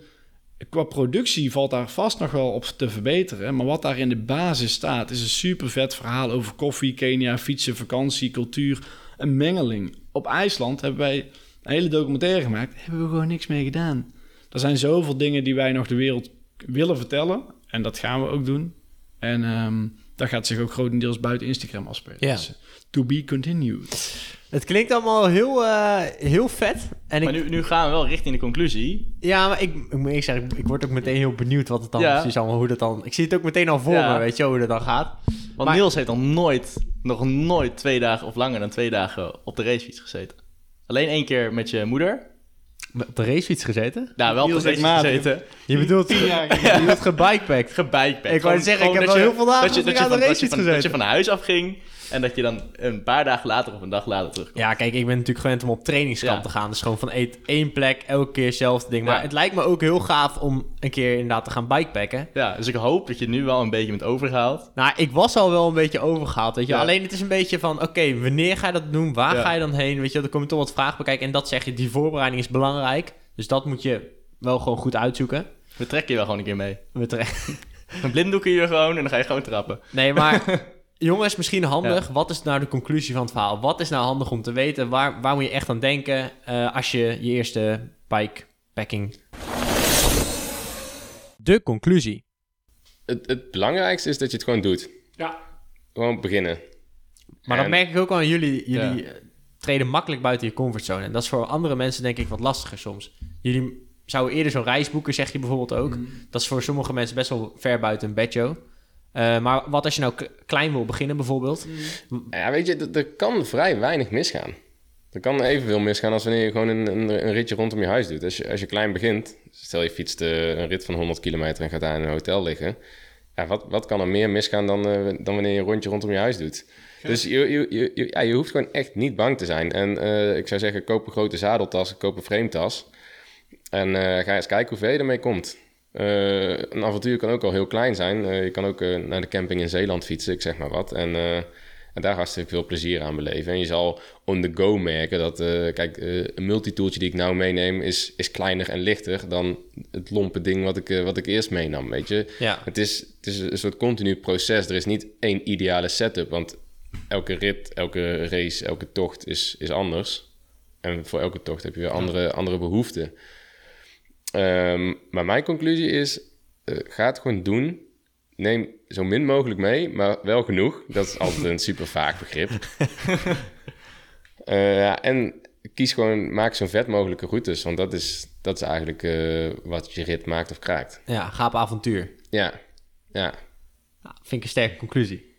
S7: qua productie valt daar vast nog wel op te verbeteren, maar wat daar in de basis staat is een super vet verhaal over koffie, Kenia, fietsen, vakantie, cultuur, een mengeling. Op IJsland hebben wij een hele documentaire gemaakt, hebben we gewoon niks mee gedaan. Er zijn zoveel dingen die wij nog de wereld willen vertellen. En dat gaan we ook doen. En ehm, dat gaat zich ook grotendeels buiten Instagram afspelen.
S4: Ja.
S7: Dus, eh, to be continued.
S4: Het klinkt allemaal heel, eh, heel vet. En
S2: Maar
S4: ik,
S2: nu, nu gaan we wel richting de conclusie.
S4: ja, maar ik, ik moet eerlijk zeggen, ik, ik word ook meteen heel benieuwd wat het dan
S2: Ja.
S4: precies allemaal, hoe dat dan... Ik zie het ook meteen al voor
S2: Ja.
S4: me, weet je, hoe dat dan gaat.
S2: Want
S4: Maar-
S2: Niels heeft nog nooit, nog nooit twee dagen of langer dan twee dagen op de racefiets gezeten. Alleen één keer met je moeder.
S4: Op de racefiets gezeten?
S2: Nou, wel op de racefiets gezeten.
S4: Je bedoelt, je bedoelt gebikepackt.
S2: Gebikepackt.
S4: Ik wou zeggen, ik heb
S2: dat
S4: wel
S2: je-
S4: heel veel dagen
S2: dat je, dat je
S4: aan de
S2: van, dat je
S4: racefiets
S2: van, dat je van huis af ging. En dat je dan een paar dagen later of een dag later terugkomt.
S4: Ja, kijk, ik ben natuurlijk gewend om op trainingskamp
S2: Ja.
S4: te gaan. Dus gewoon van één- één plek, elke keer hetzelfde ding. Maar
S2: Ja.
S4: het lijkt me ook heel gaaf om een keer inderdaad te gaan bikepacken.
S2: Ja, dus ik hoop dat je nu wel een beetje bent overgehaald.
S4: Nou, ik was al wel een beetje overgehaald, weet je.
S2: Ja.
S4: Alleen het is een beetje van, oké, wanneer ga je dat doen? Waar ga je dan heen? Weet je, er komen toch wat vragen bekijken. En dat zeg je, die voorbereiding is belangrijk. Dus dat moet je wel gewoon goed uitzoeken.
S2: We trekken je wel gewoon een keer mee.
S4: We tre-
S2: Een blinddoeken hier gewoon en dan ga je gewoon trappen.
S4: Nee, maar jongens, misschien handig. Wat is nou de conclusie van het verhaal? Wat is nou handig om te weten? Waar, waar moet je echt aan denken eh, als je je eerste bikepacking...
S1: De conclusie.
S6: Het, het belangrijkste is dat je het gewoon doet.
S7: Ja.
S6: Gewoon beginnen.
S4: Maar dat
S6: En-
S4: merk ik ook al aan jullie. Jullie
S2: Ja.
S4: eh, treden makkelijk buiten je comfortzone. En dat is voor andere mensen denk ik wat lastiger soms. Jullie zouden eerder zo'n reis boeken, zeg je bijvoorbeeld ook. Dat is voor sommige mensen best wel ver buiten een bedjo. Eh, maar wat als je nou klein wil beginnen bijvoorbeeld?
S6: Ja, weet je, er- kan vrij weinig misgaan. Er kan evenveel misgaan als wanneer je gewoon een, een, een ritje rondom je huis doet. Als je, als je klein begint, stel je fietst eh, een rit van 100 kilometer en gaat daar in een hotel liggen. Ja, wat, wat kan er meer misgaan dan, eh, dan wanneer je een rondje rondom je huis doet? Dus je, je, je, je- ja, je hoeft gewoon echt niet bang te zijn. En eh, ik zou zeggen, koop een grote zadeltas, koop een frametas. En eh, ga eens kijken hoe ver je ermee komt. Eh, een avontuur kan ook al heel klein zijn. Eh, je kan ook eh, naar de camping in Zeeland fietsen, ik zeg maar wat. En, en daar hartstikke veel plezier aan beleven. En je zal on the go merken dat, kijk, een multitooltje die ik nou meeneem is, is kleiner en lichter dan het lompe ding wat ik, wat ik eerst meenam, weet je.
S4: Ja.
S6: Het is, het is een soort continu proces. Er is niet één ideale setup, want elke rit, elke race, elke tocht is, is anders. En voor elke tocht heb je weer andere, andere behoeften. Ehm, maar mijn conclusie is, eh, ga het gewoon doen. Neem zo min mogelijk mee, maar wel genoeg. Dat is altijd een super vaag begrip. Eh, ja, en kies gewoon, maak zo vet mogelijke routes. Want dat is, dat is eigenlijk eh, wat je rit maakt of kraakt.
S4: Ja, ga op avontuur.
S6: Ja, ja.
S4: Nou, vind ik een sterke conclusie.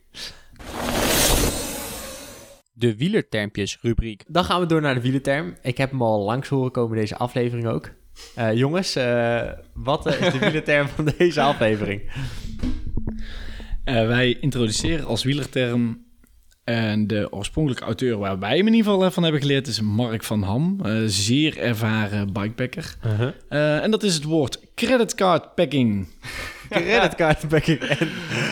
S1: De wielertermpjes rubriek.
S4: Dan gaan we door naar de wielenterm. Ik heb hem al langs horen komen deze aflevering ook. Eh, jongens, eh, wat eh, is de wielenterm van deze aflevering?
S7: Eh, wij introduceren als wielerterm en de oorspronkelijke auteur waar wij hem in ieder geval van hebben geleerd is Mark van Ham, eh, zeer ervaren bikepacker. Eh, en dat is het woord creditcard packing.
S4: Creditcardpacking. En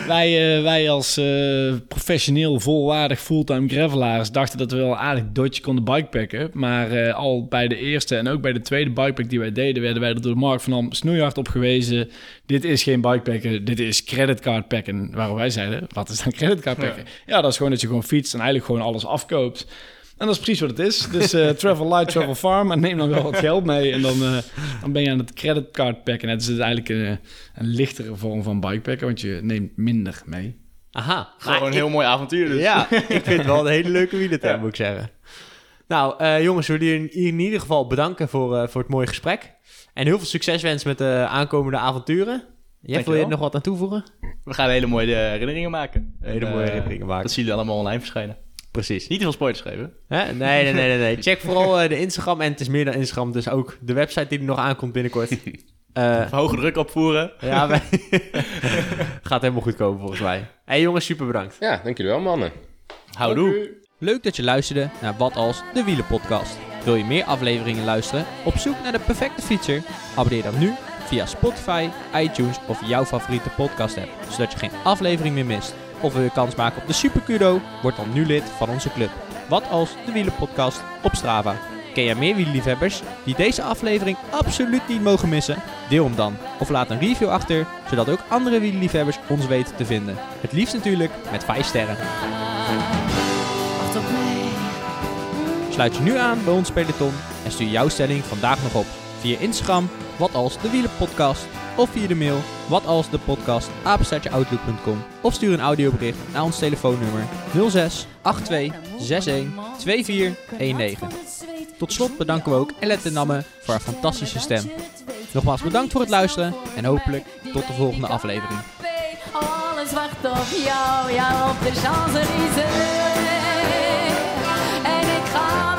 S7: Wij, eh, wij als eh, professioneel, volwaardig, fulltime gravelaars dachten dat we wel aardig dodje konden bikepacken. Maar eh, al bij de eerste en ook bij de tweede bikepack die wij deden, werden wij er door Mark van Ham snoeihard op gewezen. Dit is geen bikepacken, dit is creditcard packen. Waarop wij zeiden, wat is dan creditcard packen? Ja. dat is gewoon dat je gewoon fietst en eigenlijk gewoon alles afkoopt. En dat is precies wat het is. Dus eh, travel light, travel farm. En neem dan wel wat geld mee. En dan, eh, dan ben je aan het creditcard packen. Het is dus eigenlijk een, een lichtere vorm van bikepacken. Want je neemt minder mee.
S4: Aha.
S2: Gewoon een heel mooi avontuur dus.
S4: Ja, ik vind het wel een hele leuke wielerterm, moet ik zeggen. Nou, eh, jongens, we willen jullie in ieder geval bedanken voor, eh, voor het mooie gesprek. En heel veel succes wensen met de aankomende avonturen. Jeff, wil je er nog wat aan toevoegen?
S2: We gaan hele mooie eh, herinneringen maken.
S4: Hele
S2: En,
S4: mooie
S2: eh,
S4: herinneringen maken.
S2: Dat zien jullie allemaal online verschijnen.
S4: Precies.
S2: Niet te veel spoilers geven.
S4: Hè? Nee, nee, nee, nee, nee. Check vooral eh, de Instagram. En het is meer dan Instagram, dus ook de website die er nog aankomt binnenkort. Eh,
S2: Hoge druk opvoeren.
S4: ja, wij... gaat helemaal goed komen volgens mij. hey, jongens, super bedankt.
S6: Ja, dank jullie wel, mannen.
S2: Houdoe.
S1: Leuk dat je luisterde naar Wat Als, de Wielenpodcast. Wil je meer afleveringen luisteren? Op zoek naar de perfecte fietser? Abonneer dan nu via Spotify, iTunes of jouw favoriete podcast app, zodat je geen aflevering meer mist. Of wil je kans maken op de Super Kudo? Word dan nu lid van onze club. Wat Als, de Wielenpodcast op Strava. Ken jij meer wielerliefhebbers die deze aflevering absoluut niet mogen missen? Deel hem dan. Of laat een review achter, zodat ook andere wielerliefhebbers ons weten te vinden. Het liefst natuurlijk met 5 sterren. Sluit je nu aan bij ons peloton en stuur jouw stelling vandaag nog op via Instagram, wat als de wielenpodcast, of via de mail, wat als de podcast, apenstaartjeoutlook.com, of stuur een audiobericht naar ons telefoonnummer 06 82 61 2419. Tot slot bedanken we ook Elette Namme voor haar fantastische stem. Nogmaals bedankt voor het luisteren en hopelijk tot de volgende aflevering.
S3: Alles wacht op jou, op de. En ik ga